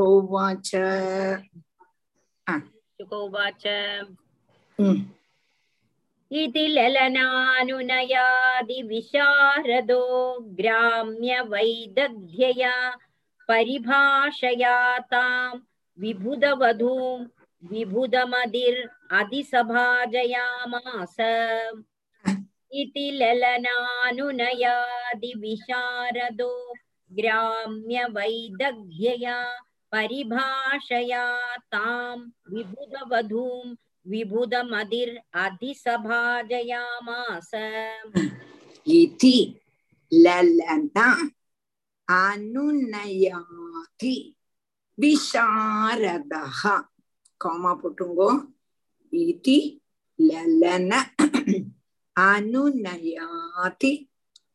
उवाच ग्राम्य हम्म। इति ललनानुनयादिविशारदो ग्राम्यवैदध्यया परिभाषया तां विभुदवधूं विभुदमदिरधिसभाजयामास इति ग्राम्य ग्राम्यवैदध्यया परिभाषया तां विबुधवधूं विबुधमदिर् अधिसभाजयामास इति ललन अनुनयाति विशारदः। इति ललन अनुनयाति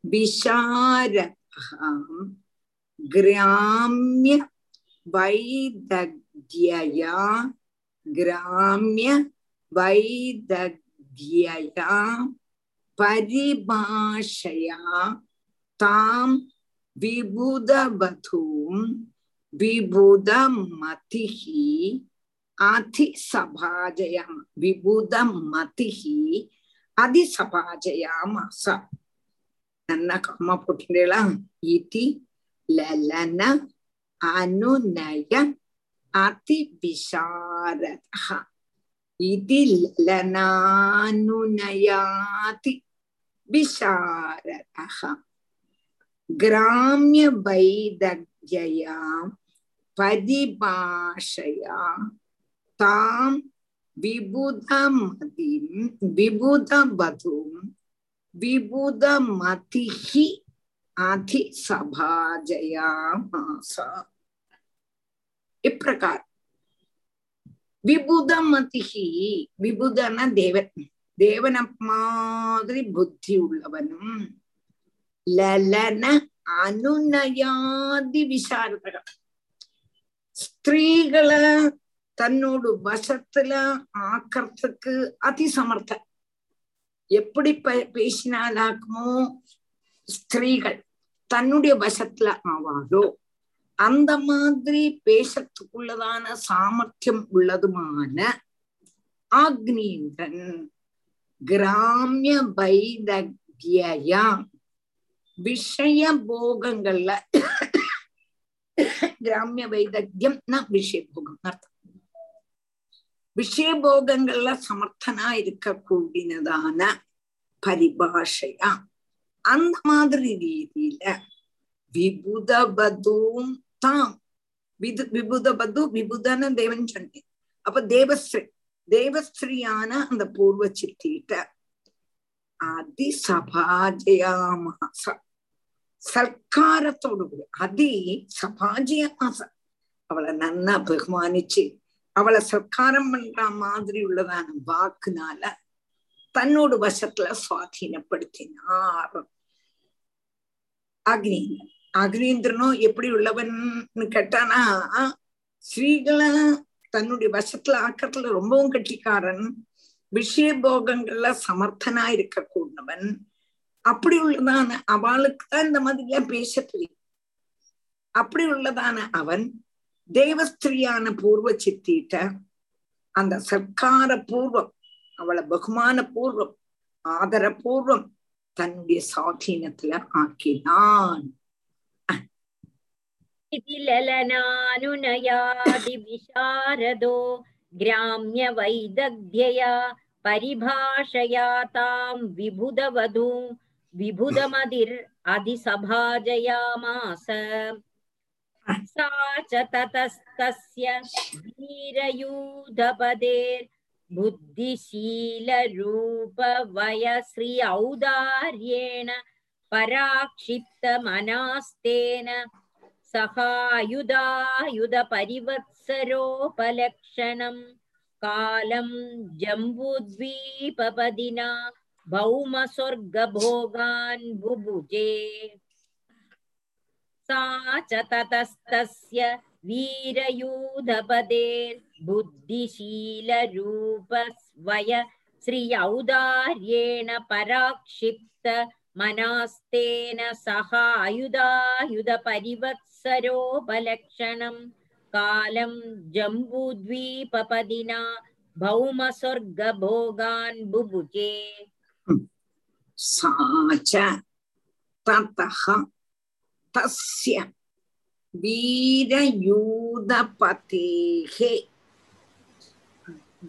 विशारदः। ग्राम्य वैदग्ध्यया ग्राम्य वैदग्ध्यया परिभाषया तां विबुधवधूं विबुधमतिः அதிசபாஜயம் விபுதம் மதிஹி அதிசபாஜயாமாச நன்ன கம்மா போட்டுங்களா இதி லலன அனுநயன் அதிவிசாரதா இது லனானுநயாதி விசாரதா கிராமிய परिभाषया तां विबुधमतिं विबुधवधुं विबुधमतिः अधिसभाजयामास इप्रकार விபுதமதிகி விபுதன தேவன் தேவன மாதிரி புத்தி உள்ளவனும் லலன அனுநயாதி விசாரதகம் ஸ்திரீகளை தன்னோட வசத்துல ஆக்கிறதுக்கு அதிசமர்த்த எப்படி பேசினாலாக்குமோ ஸ்திரீகள் தன்னுடைய வசத்துல ஆவாரோ அந்த மாதிரி பேசத்துக்குள்ளதான சாமர்த்தியம் உள்ளதுமான ஆக்னீந்திரன் கிராமிய வைதக்யா விஷய போகங்கள்ல கிராமிய வைதக்யம் விஷய போகம் அர்த்தம். விஷயபோகங்கள்ல சமர்த்தனா இருக்கக்கூடியதான பரிபாஷையா. அந்த மாதிரி ரீதியில விபுதபதும் தாம் விது விபுதபது விபுதன தேவன் சொன்னேன். அப்ப தேவஸ்ரீ தேவஸ்ரீயான அந்த பூர்வ சித்திட்ட அதிசபாஜயாமாச. சர்க்காரத்தோடு கூட அதி சபாஜயாமாச. அவளை நன்னா பகுமானிச்சு அவளை சர்க்காரம் பண்ற மாதிரி உள்ளதான வாக்குனால தன்னோட வசத்துல சுவாதீனப்படுத்தினார். அக்னி. அக்னீந்திரனும் எப்படி உள்ளவன்னு கேட்டானா ஸ்ரீகளை தன்னுடைய வசத்துல ஆக்கிறதுல ரொம்பவும் கட்டிக்காரன் விஷய போகங்கள்ல சமர்த்தனா இருக்க கூடவன் அப்படி உள்ளதான அவளுக்கு தான் இந்த மாதிரி எல்லாம் பேச தெரியும் அப்படி உள்ளதான அவன் தேவஸ்திரியான பூர்வ சித்திட்ட அந்த சர்க்கார பூர்வம் அவளை பகுமான பூர்வம் ஆதர பூர்வம் தன்னுடைய சாதீனத்துல ஆக்கினான். इति ललनानुनयादिविशारदो ग्राम्यवैदग्ध्यया परिभाषया तां विबुधवधूं विबुधमदिर् अधिसभाजयामास। सा च ततस्तस्य पराक्षिप्तमनास्तेन सहायुधायुधपरिवत्सरोपलक्षणम् कालं जम्बूद्वीपपदिना भौमस्वर्गभोगान् बुभुजे सा च ततस्तस्य वीरयूधपदेर्बुद्धिशीलरूपस्वय श्रियौदार्येण पराक्षिप्त मनास्तेन सहायुधायुधपरिवत्सरोपलक्षणम् कालं जम्बूद्वीपपदिना भौमस्वर्गभोगान् बुभुजे सा च ततः तस्य वीरयूधपतेः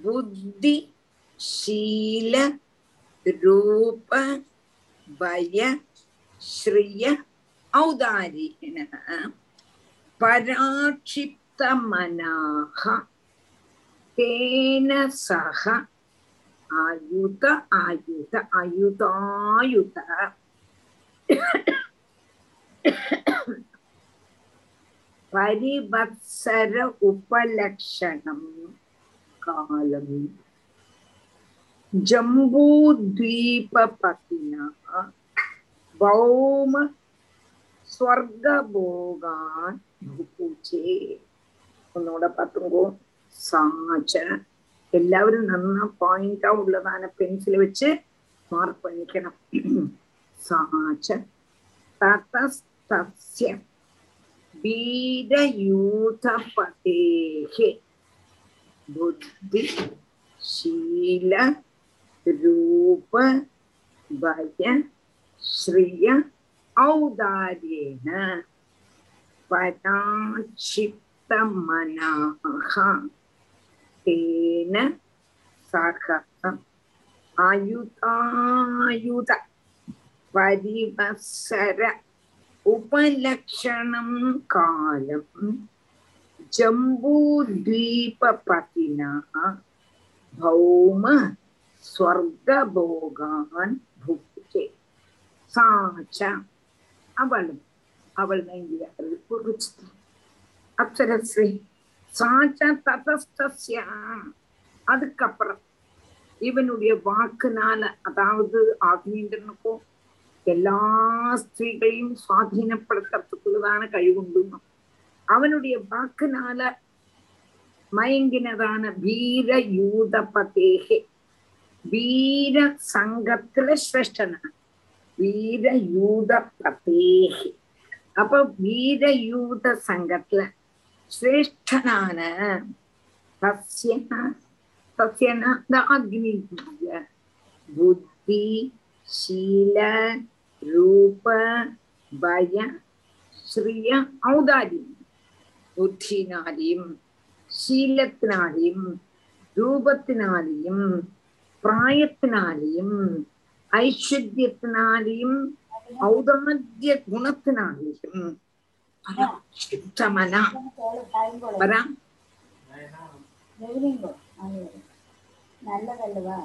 बुद्धिशील பய ஸ்ரீய ஔதாரீண பராட்சிப்தமனாக தேன சக ஆயுத ஆயுத ஆயுதாயுத பரிவத்சர உபலக்ஷணம் காலம் जम्बूद्वीपपतिना भौम ஸ்வர்கபோகான் பூஜே உன்னோட பார்த்துங்கோ சாச்ச எல்லாரும் நல்லா பாயிண்டா உள்ளதான பென்சிலை வச்சு மார்க் பண்ணிக்கணும் சாச்ச ததஸ்தஸ்ய வீரயூதபதேஹே புத்தி शील रूप भय श्रिय औदार्येण पराक्षिप्तमनाः तेन सह आयुतायुत परिवत्सर उपलक्षणं कालं जम्बूद्वीपपतिना ഭൗമ സ്വർഗഭോഗാൻ ഭുക്തി സാച്ച അവളും അവൾ നൽകിയ കുറിച്ച് அப்சரஸ்ரீ சாச்ச ததஸ்தஸ்ய அதுக்கப்புறம் இவனுடைய வாக்குனால அதாவது ஆக்னேந்திரனுக்கும் எல்லா ஸ்திரீகளையும் சுவாதீனப்படுத்துறதுக்குள்ளதான கழிவுண்டு அவனுடைய வாக்குனால மயங்கினதான வீர யூதபதேகே வீர சங்கத்துல சிரேஷ்டனா வீர யூத பிரபேகி அப்ப வீர யூத சங்கத்துல சிரேஷ்டனான தசியனா தசியனா இந்த அக்னி புத்தி சீல ரூப பய ஸ்ரீய ஔதாரியம். புத்தினாலையும் சீலத்தினாலையும் ரூபத்தினாலையும் പ്രായത്തിനാലെയും ഐശ്വര്യത്തിനാലെയും ഔദാര്യ ഗുണത്തിനാലെയും പരാക്ഷിപ്തമന പരാ நல்லதல்லவா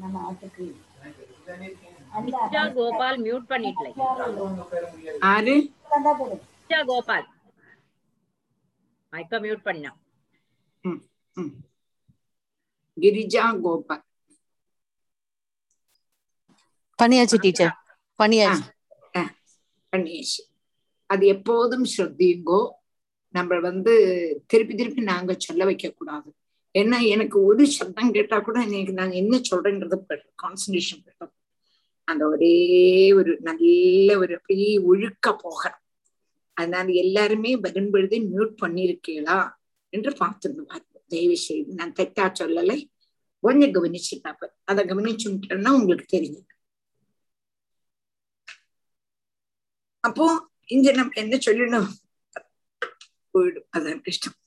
நம்ம ஆட்டுக்கு அந்த நித்யா கோபால் மியூட் பண்ணிட்டலை ആര് கண்டா போதும் நித்யா கோபால் இப்ப மியூட் பண்ணா ഉം, ഉം. பண்ணியாச்சு டீச்சர் பண்ணியாச்சு பண்ணியாச்சு அது எப்போதும் ஸ்ரத்தியுங்கோ நம்ம வந்து திருப்பி திருப்பி நாங்க சொல்ல வைக்க கூடாது ஏன்னா எனக்கு ஒரு சப்தம் கேட்டா கூட எனக்கு நாங்க என்ன சொல்றேங்கிறது கான்சன்ட்ரேஷன் பெறும் அந்த ஒரே ஒரு நல்ல ஒரு அப்படியே ஒழுக்க போகிறோம் அதனால எல்லாருமே வரும் பொழுது மியூட் பண்ணிருக்கீங்களா என்று பார்த்துருந்து பாருங்க தயவு செய்து நான் தெட்டா சொல்லலை. கொஞ்சம் கவனிச்சுட்டாப்ப அதை கவனிச்சுட்டேன்னா உங்களுக்கு தெரியும். அப்போ இங்க நம்ம என்ன சொல்லணும் போயிடும் அதான் கஷ்டம்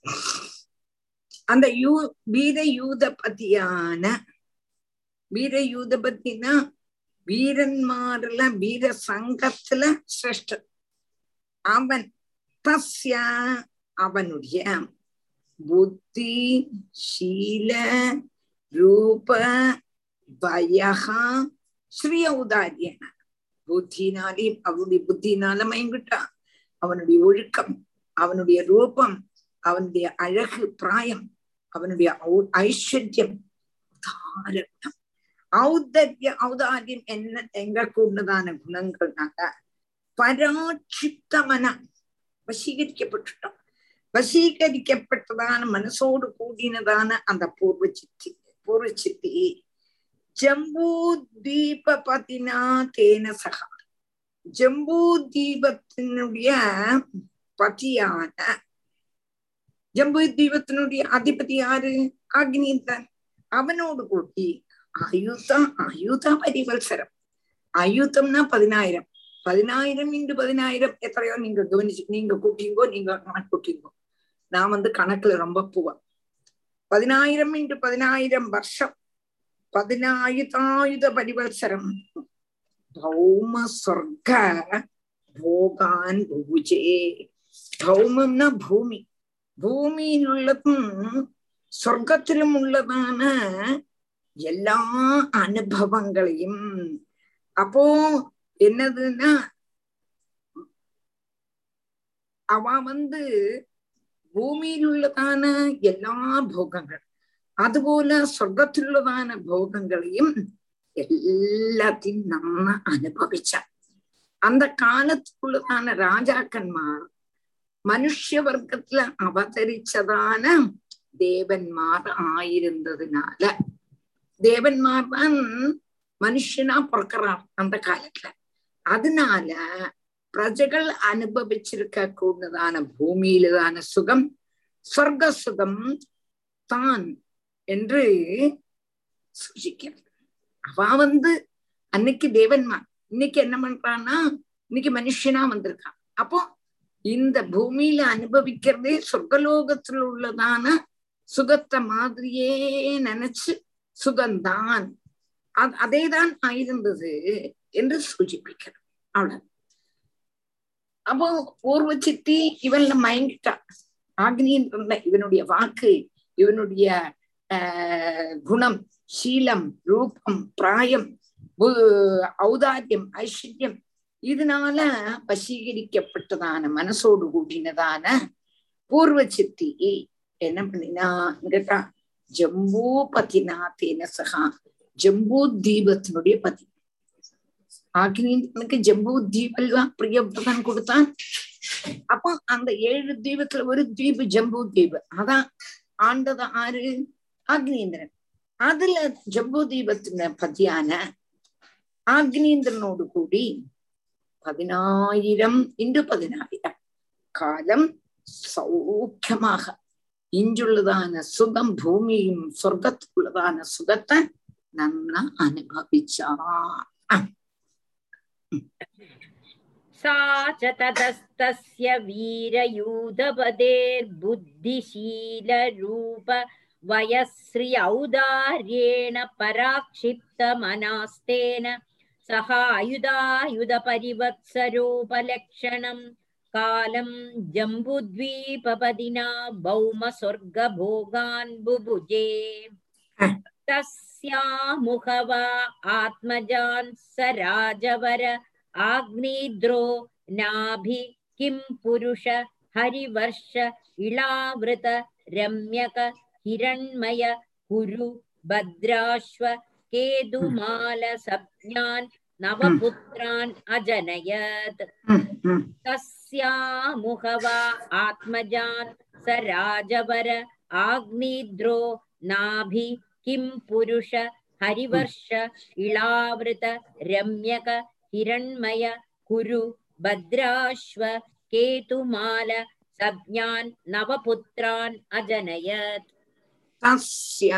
அந்த யூ வீர யூதபதியான வீர யூதபத்தினா வீரன்மார்ல வீர சங்கத்துல சிரஷ்ட அவன் தஸ்யா அவனுடைய புத்தி சீல ரூப பயகா ஸ்ரீ ஔதாரியன புத்தினாலையும் அவனுடைய புத்தினால மயங்கிட்டான். அவனுடைய ஒழுக்கம் அவனுடைய ரூபம் அவனுடைய அழகு பிராயம் அவனுடைய ஐஸ்வர்யம் தாரணம் ஔதர்ய ஔதாரியம் என்ன எங்க கூடதான குணங்கள்னாக்க மனம் வசீகரிக்கப்பட்டுட்டோம் வசீகரிக்கப்பட்டதான மனசோடு கூடினதான அந்த பூர்வ சித்தி பூர்வ சித்தி ஜம்பூ தீபபதினா தேன சகா. ஜம்பூ பதியான ஜம்பு தீபத்தினுடைய அதிபதி யாரு? அக்னிதான். அவனோடு கூட்டி ஆயுதம் ஆயுத பரிவல்சரம் ஆயுதம்னா பதினாயிரம். பதினாயிரம் இன்று பதினாயிரம். எத்தனையோ நீங்க கவனிச்சு நீங்க கூட்டிங்கோ நீங்க கூட்டிங்கோ. நான் வந்து கணக்குல ரொம்ப பூவா. பதினாயிரம் இன்று பதினாயிரம் வருஷம். பதினாயுதாயுத பரிவல்சரம் ഭൗമ സ്വർഗ ഭോഗാൻ ഭൂജേ ഭൗമംന ഭൂമി ഭൂമിയിലുള്ളതും സ്വർഗത്തിലും ഉള്ളതാണ് எல்லா அனுபவங்களையும் அப்போ என்னதுன்னா அவ வந்து பூமியில் உள்ளதான எல்லா போகங்கள் അതുപോലെ സ്വർഗത്തിലുള്ളതാന ഭോഗങ്ങളെയും എല്ലാത്തെയും നന്ന അനുഭവിച്ച. அந்த காலத்துக்குள்ளதான ராஜாக்கன்மார் மனுஷவர்க்கத்துல அவதரிச்சதான தேவன்மார் ஆயிருந்ததுனால தேவன்மார் தான் மனுஷனா பிறக்கிறார் அந்த காலத்துல அதனால பிரஜைகள் அனுபவிச்சிருக்க கூடதான பூமியிலதான சுகம் சொர்க்க சுகம் தான் என்று சூச்சிக்கிறது அவ வந்து அன்னைக்கு தேவன்மான். இன்னைக்கு என்ன பண்றான்னா இன்னைக்கு மனுஷனா வந்திருக்கான். அப்போ இந்த பூமியில அனுபவிக்கிறதே சொர்க்கலோகத்துல உள்ளதான சுகத்தை மாதிரியே நினைச்சு சுகந்தான். அதேதான் ஆயிருந்தது என்று சூச்சிப்பிக்கிறது அவ்வளவு. அப்போ பூர்வ சித்தி இவன்ல மயங்கிட்டா. ஆக்னின்ற இவனுடைய வாக்கு இவனுடைய குணம் சீலம் ரூபம் பிராயம் ஔதாரியம் ஐஸ்வர்யம். இதனால வசீகரிக்கப்பட்டதான மனசோடு கூடினதான பூர்வ சித்தி என்ன பண்ணினா கேட்டா ஜம்பூ சகா ஜம்பூ தீபத்தினுடைய பதி. ஆக்னிக்கு ஜம்பூ தீபல்வா பிரியவிரதன் கொடுத்தான். அப்போ அந்த ஏழு தீபத்துல ஒரு தீபு ஜம்பூ தீபு அதான் ஆண்டது ஆறு. அக்னீந்திரன் அதுல ஜம்பு தீபத்தின பதியான ஆக்னீந்திரனோடு கூடி பதினாயிரம் இன்று பதினாயிரம் காலம் சௌக்கியமாக இஞ்சுள்ளதான சுகம் பூமியும் சொர்க்கத்துக்குள்ளதான சுகத்தை நன்னா அனுபவிச்சா सा च ततस्तस्य वीरयूधपदेर्बुद्धिशीलरूप वयश्रि औदार्येण पराक्षिप्तमनास्तेन सहायुधायुधपरिवत्सरोपलक्षणम् कालम् जम्बुद्वीपपदिना भौमस्वर्गभोगान् बुभुजे तस्यामुखवा आत्मजान् स राजवर आग्नेद्रो नाभि किं पुरुष हरिवर्ष इळावृत रम्यक हिरण्मय कुरु भद्राश्व केतुमाल सज्ञान् नवपुत्रान् अजनयत्। तस्यामुखवा आत्मजान् स राजवर आग्नेद्रो नाभि किं पुरुष हरिवर्ष इळावृत रम्यक हिरण्मय कुरु भद्राश्व केतुमाल सज्ञान् नवपुत्रान् अजनयत्। தஸ்யாமுகவ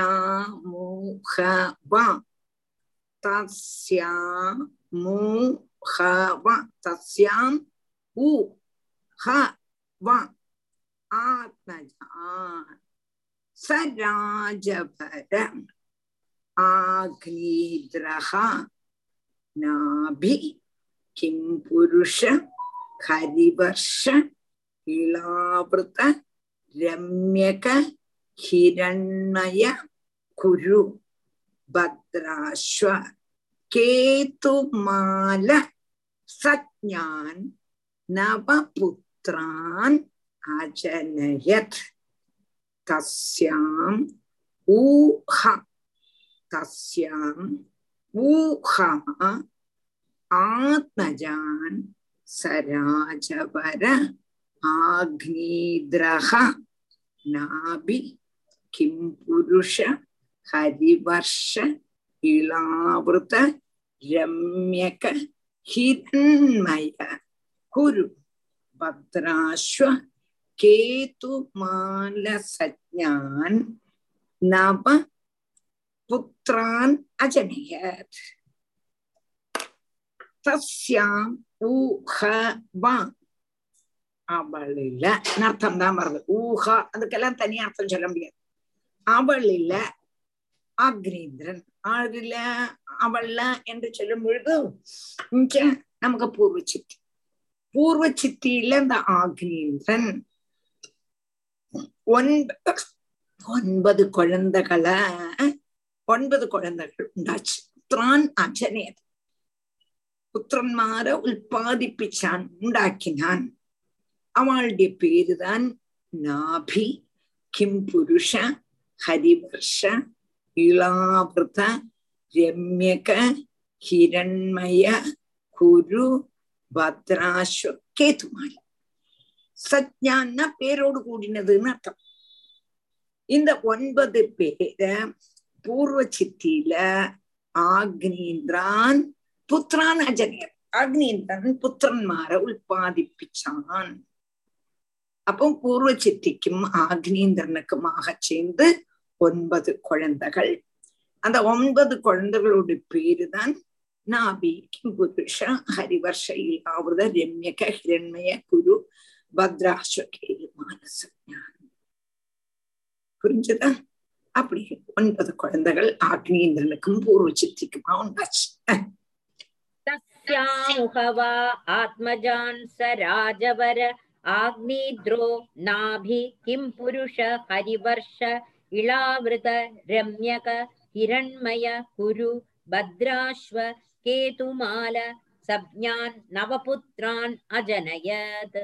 தஸ்யாமுகவ தஸ்யாம் உ ஹ வ ஆத்மஜான் சராஜபர ஆக்னீத்ரஹா நாபி கிம் புருஷ ஹரிவர்ஷ இளாவிருத்த ரம்யக ஹிரண்மய குரு பத்ராஸ்வ கேதுமால சஜான் நவபுத்திரான் அஜனயத் தஸ்யாம் ஊஹ தஸ்யாம் ஊஹா ஆத்மஜான் சராஜவர ஆக்னீதிரக நாபி കിം പുരുഷ ഹരിവർഷ ഇളാവൃത രമ്യക ഹിരൺമയ കുരു ഭദ്രാശ്വ കേതുമാലസജ്ഞാൻ നവ പുത്രാൻ അജനയത് தஸ்யாம் ஊஹவா அவளில அர்த்தம் தான் வருது ஊஹா அதுக்கெல்லாம் தனி அர்த்தம் சொல்ல முடியாது அவள் இல்ல ஆக்னேந்திரன் ஆள் இல்ல அவள்ல என்று சொல்லும் பொழுது நமக்கு பூர்வ சித்தி பூர்வ சித்தியில இந்த ஆக்னேந்திரன் ஒன்பது ஒன்பது குழந்தைகளை ஒன்பது குழந்தைகள் உண்டாச்சு. புத்திரான் அஜனேத் புத்திரன்மாரை உற்பத்திப்பிச்சான் உண்டாக்கினான். அவளுடைய பேருதான் நாபி கிம் புருஷ ஹரிவர்ஷ இலாவிருத ரம்யக ஹிரண்மய குரு பத்ராஸ்வ கேதுமாரி. சத்யான்னா பேரோடு கூடினதுன்னு அர்த்தம். இந்த ஒன்பது பேர பூர்வ சித்தியில ஆக்னீந்திரான் புத்திரான் அஜனியர். அக்னீந்திரன் புத்திரன்மார உற்பத்திப்பிச்சான் அப்போ பூர்வ சித்திக்கும் ஆக்னீந்திரனுக்குமாக சேர்ந்து ஒன்பது குழந்தைகள். அந்த ஒன்பது குழந்தைகளோட பேரு தான் நாபி கிங்குருஷ ஹரிவர்ஷ இல்லாவிரத ரம்யக ஹிரண்மய குரு பத்ராஸ்வகே மானசஞானம் புரிஞ்சுதா? அப்படி ஒன்பது குழந்தைகள் ஆக்னீந்திரனுக்கும் பூர்வ சித்திக்குமா உண்டாச்சு. தஸ்யாமுகவா ஆத்மஜான் ச ராஜவர ஆக்னீத்ரோ நாபி கிம் புருஷ ஹரிவர்ஷ इळावृत रम्यक हिरण्मय कुरु भद्राश्व केतुमाल सज्ञान् नवपुत्रान् अजनयत्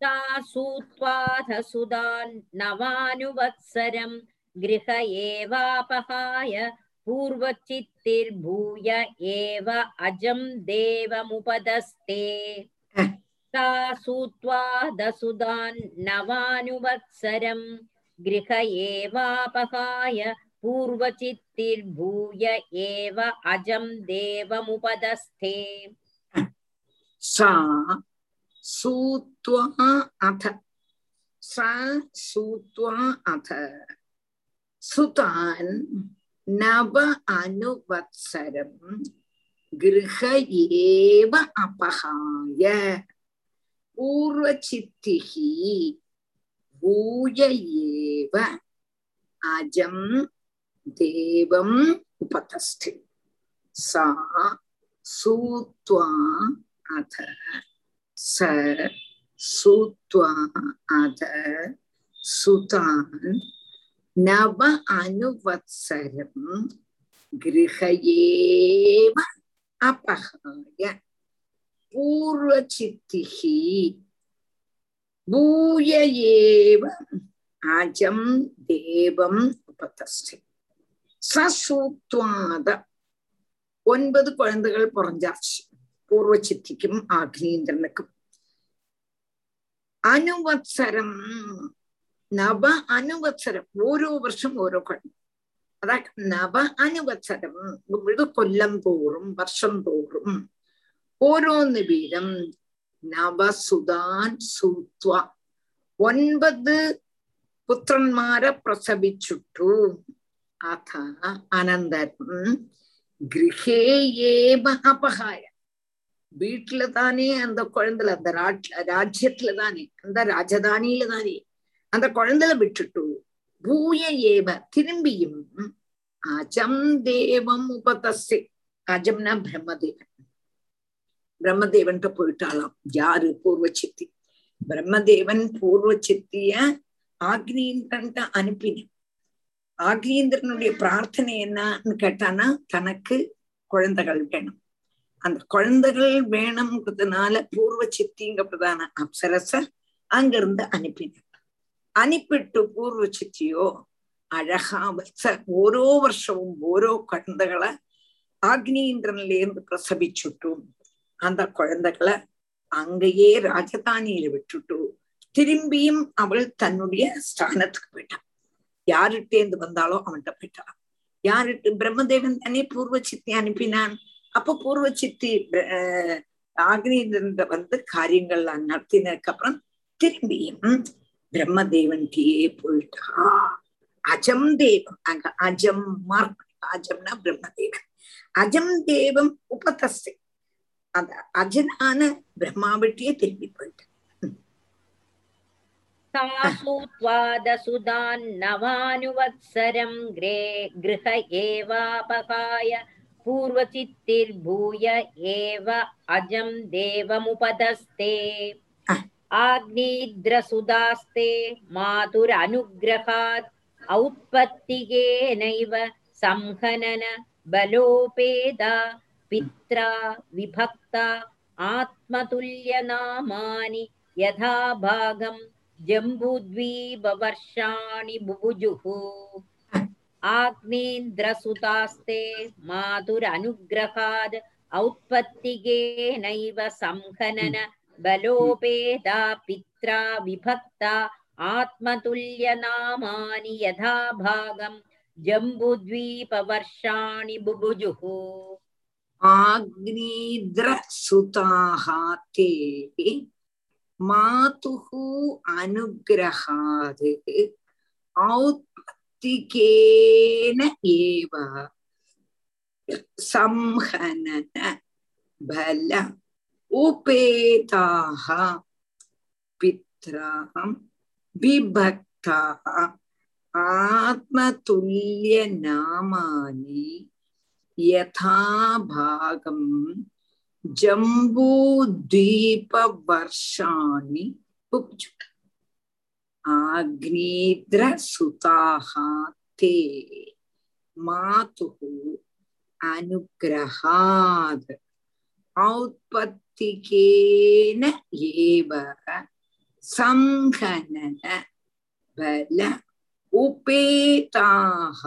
सा सूत्वाथ सुदान् नवानुवत्सरम् गृह एवापहाय पूर्वचित्तिर्भूय एव अजं देवमुपदस्ते सा सूत्वा दसुदान् नवानुवत्सरम् गृह एवापहाय पूर्वचित्तिर्भूय एव अजं देवमुपदस्थे सा सूत्वा अथ सा सूत्वा अथ सुतान् नव अनुवत्सरं गृह एव अपहाय पूर्वचित्तिः பூஜ ஏவ அஜம் தேவம் உபதஸ்தி சா சூத்வா அத ச சூத்வா அத சுதான் நவ அனுவத்சரம் கிரகையேவ அபகாய பூர்வசித்திகி भूय एव अजं தேவம் உபதஸ்தி சசூத்வாத ஒன்பது குழந்தைகள் பிறந்தாச்சு பூர்வ சித்திக்கும் ஆக்னீந்திரனுக்கும் அனுவத்சரம் நவ அனுவத்சரம் ஓரோ வருஷம் ஓரோ குழந்தை அதான் நவ அனுவத்சரம் கொல்லம் தோறும் வருஷம் தோறும் ஓரோன்னு வீதம் നവസുതാൻ സൂത്വ ഒൻപത് പുത്രന്മാരെ പ്രസവിച്ചിട്ടു അഥ അനന്തരം ഗൃഹേയേവ അപഹായ வீட்டுல தானே அந்த குழந்தைல அந்த ராஜ்யத்துல தானே அந்த ராஜதானியில தானே அந்த குழந்தைல விட்டுட்டு பூய ஏவ திரும்பியும் அஜம் தேவம் உபதஸ்ஸே அஜம்னா பிரம்மதேவன் பிரம்மதேவன்கிட்ட போயிட்டாலாம் யாரு? பூர்வ சித்தி பிரம்மதேவன் பூர்வ சித்திய ஆக்னீந்திரன்ட்ட அனுப்பின ஆக்னீந்திரனுடைய பிரார்த்தனை என்னன்னு கேட்டானா தனக்கு குழந்தைகள் வேணும். அந்த குழந்தைகள் வேணும்ன்றதுனால பூர்வ சித்திங்க அப்சரச அங்கிருந்து அனுப்பினார். அனுப்பிட்டு பூர்வ சித்தியோ அழகா வச்ச ஓரோ வருஷமும் ஓரோ குழந்தைகளை ஆக்னீந்திரன்ல இருந்து பிரசவிச்சுட்டும். அந்த குழந்தைகளை அங்கேயே ராஜதானியில விட்டுட்டு திரும்பியும் அவள் தன்னுடைய ஸ்தானத்துக்கு போயிட்டான். யாருட்டேந்து வந்தாலோ அவன்கிட்ட போயிட்டான். யாருட்டு பிரம்மதேவன் தானே பூர்வ சித்தி அனுப்பினான். அப்ப பூர்வ சித்தி ஆக்னீந்திரன் வந்து காரியங்கள்லாம் நடத்தினதுக்கு அப்புறம் திரும்பியும் பிரம்மதேவன்கிட்டயே போயிட்டா. அஜம் தேவம் அங்க அஜம் மார்க் அஜம்னா பிரம்மதேவன். அஜம் தேவம் உபதஸ்தை. அஜனான பிரம்மாவட்டியே திரும்பி போயிட்டான் தாசூத்வாதசுதான்னவானுவத்சரம் கிரே கிருஹ ஏவாபகாய பூர்வசித்திர்பூய ஏவ அஜம் தேவமுபதஸ்தே ஆக்னீத்ரசுதாஸ்தே மாதுரனுகிரகாத் ஔத்பத்திகேனைவ சம்ஹனன பலோபேதா पित्रा विभक्ता, आत्मतुल्यनामानि यथा भागं जम्बूद्वीपवर्षाणि बुभुजुः। आग्नेन्द्रसुतास्ते मातुरनुग्रहाद् औत्पत्तिकेनैव संहनन, बलोपेदा पित्रा, विभक्ता, आत्मतुल्यनामानि यथा भागं जम्बुद्वीपवर्षाणि बुभुजुः। आग्नेद्रसुताः ते मातुः अनुग्रहात् औत्पत्तिकेन एव संहनन बल उपेताः पित्राः विभक्ताः आत्मतुल्यनामानि यथा भागं जम्बूद्वीपवर्षाणि उपजु आग्नेद्रसुताः ते मातुः अनुग्रहात् औत्पत्तिकेन एव बल उपेताः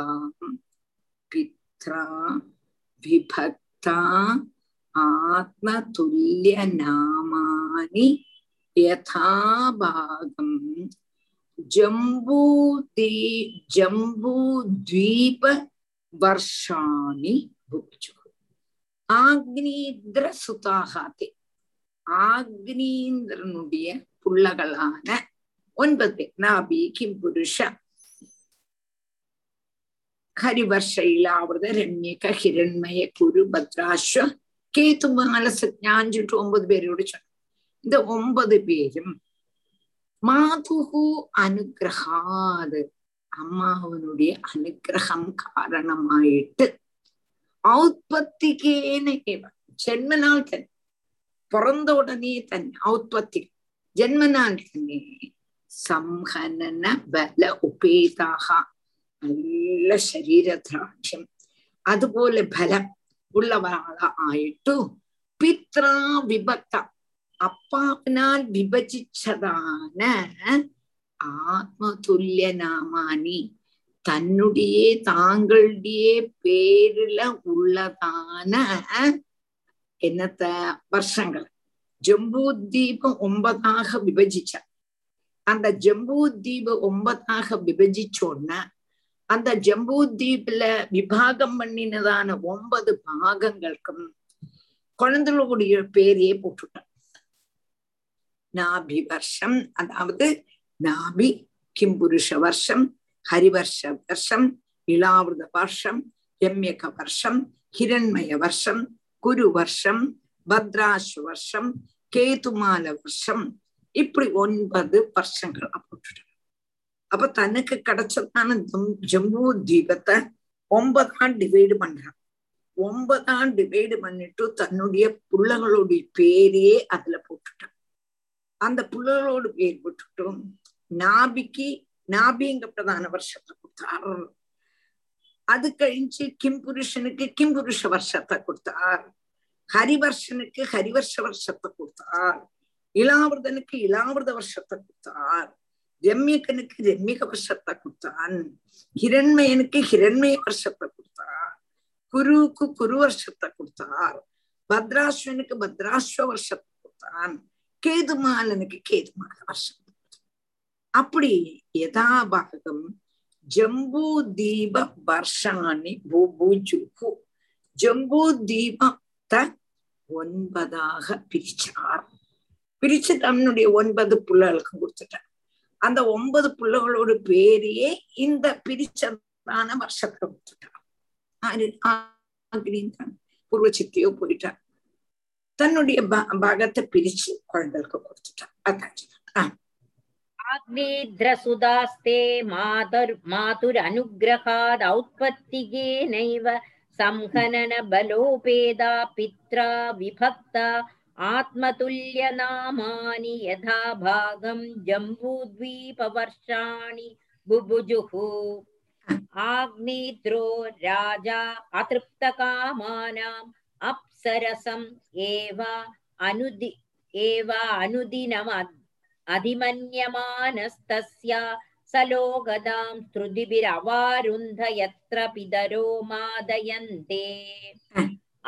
पित्रा। விபக்தா ஆத்மதுல்ய நாமானி யதாபாகம் ஜம்பூதே ஜம்பூத்வீப வர்ஷாணி புக்சு ஆக்னீந்திர சுதாகாத்தே ஆக்னீந்திரனுடைய புள்ளகளான ஒன்பது நாபி கிம் புருஷ ഹരിവർഷയിലാവൃത രമ്യക ഹിരൺമയ കുരു ഭദ്രാശ്വ കേതുമാലസജ്ഞാഞ്ചിട്ട് ഒമ്പത് പേരോട് ചൊന്നു ഇത് ഒമ്പത് പേരും മാതുഹു അനുഗ്രഹാത് അമ്മാവനുടേ അനുഗ്രഹം കാരണമായിട്ട് ഔത്പത്തികേനേവ ജന്മനാൽ തന്നെ പുറന്ത ഉടനെ തന്നെ ഔത്പത്തി ജന്മനാൽ തന്നെ സംഹനന ബല ഉപേതാഹ நல்ல சரீரதிராட்சியம் அதுபோல பலம் உள்ளவராளா ஆயிட்டு பித்ரா விபக்தா அப்பாவினால் விபஜிச்சதான ஆத்மதுல்ய நாமானி தன்னுடைய தாங்களுடைய பேருல உள்ளதான என்னத்த வருஷங்கள் ஜம்பூத்வீபம் ஒன்பதாக விபஜிச்சார் அந்த ஜம்பூத்வீப ஒன்பதாக விபஜிச்சோன்ன அந்த ஜம்பூத்வீப்ல விபாகம் பண்ணினதான ஒன்பது பாகங்களுக்கும் குழந்தைகளுடைய பேரையே போட்டுட்டான் நாபி வருஷம் அதாவது நாபி கிம்புருஷ வருஷம் ஹரிவர்ஷ வருஷம் இளாவிரத வருஷம் ரம்யக வருஷம் ஹிரண்மய வருஷம் குரு வருஷம் பத்ராசு வருஷம் கேதுமால வருஷம் இப்படி ஒன்பது வருஷங்கள் போட்டுட்டான் அப்ப தனக்கு கிடைச்சதான ஜம்மு தீபத்தை ஒன்பதாம் டிவைடு பண்றான். ஒன்பதாம் டிவைடு பண்ணிட்டு தன்னுடைய பிள்ளைகளுடைய பேரையே அதுல போட்டுட்டான். அந்த புள்ளகளோடு பேர் போட்டுட்டும் நாபிக்கு நாபிங்க பிரதான வருஷத்தை கொடுத்தார். அது கழிஞ்சு கிம் புருஷனுக்கு கிம் புருஷ வருஷத்தை கொடுத்தார். ஹரிவர்ஷனுக்கு ஹரிவர்ஷ வருஷத்தை கொடுத்தார். இளாவிரதனுக்கு இளாவிரத வருஷத்தை கொடுத்தார். ரம்யகனுக்கு ரம்யக வருஷத்தை கொடுத்தான். ஹிரண்மயனுக்கு ஹிரண்மய வருஷத்தை கொடுத்தார் குருவுக்கு குரு வருஷத்தை கொடுத்தார். பத்ராஸ்வனுக்கு பத்ராஸ்வ வருஷத்தை கொடுத்தான். கேதுமாலனுக்கு கேதுமால வருஷம் அப்படி யதாபாகம் ஜம்பூ தீப வர்ஷாணி பூபுஜுகு. ஜம்பூ தீபத்தை ஒன்பதாக பிரிச்சார். பிரிச்சு தன்னுடைய ஒன்பது புள்ளலுக்கும் கொடுத்துட்டான் அந்த ஒன்பது பிள்ளைகளோட பேரையே இந்த பிரிச்சதான வருஷத்துல விட்டுட்டான் ஆறு ஆகிரின்தான் பூர்வ சித்தியோ போயிட்டான். தன்னுடைய பாகத்தை பிரிச்சு குழந்தைகளுக்கு கொடுத்துட்டான். அதான் ஆக்னேத்ரசுதாஸ்தே மாதுர் மாதுர் அனுகிரகாத் ஔத்பத்திகேனைவ சம்ஹனன பலோபேதா பித்ரா விபக்தா आत्मतुल्यनामानि यथा भागं जम्बूद्वीपवर्षाणि बुभुजुः आग्नेद्रो राजा अतृप्तकामानाम् अप्सरसम् एव अनुदि एव अनुदिनम् अधिमन्यमानस्तस्य सलोगदां श्रुतिभिरवारुन्ध यत्र पितरो मादयन्ते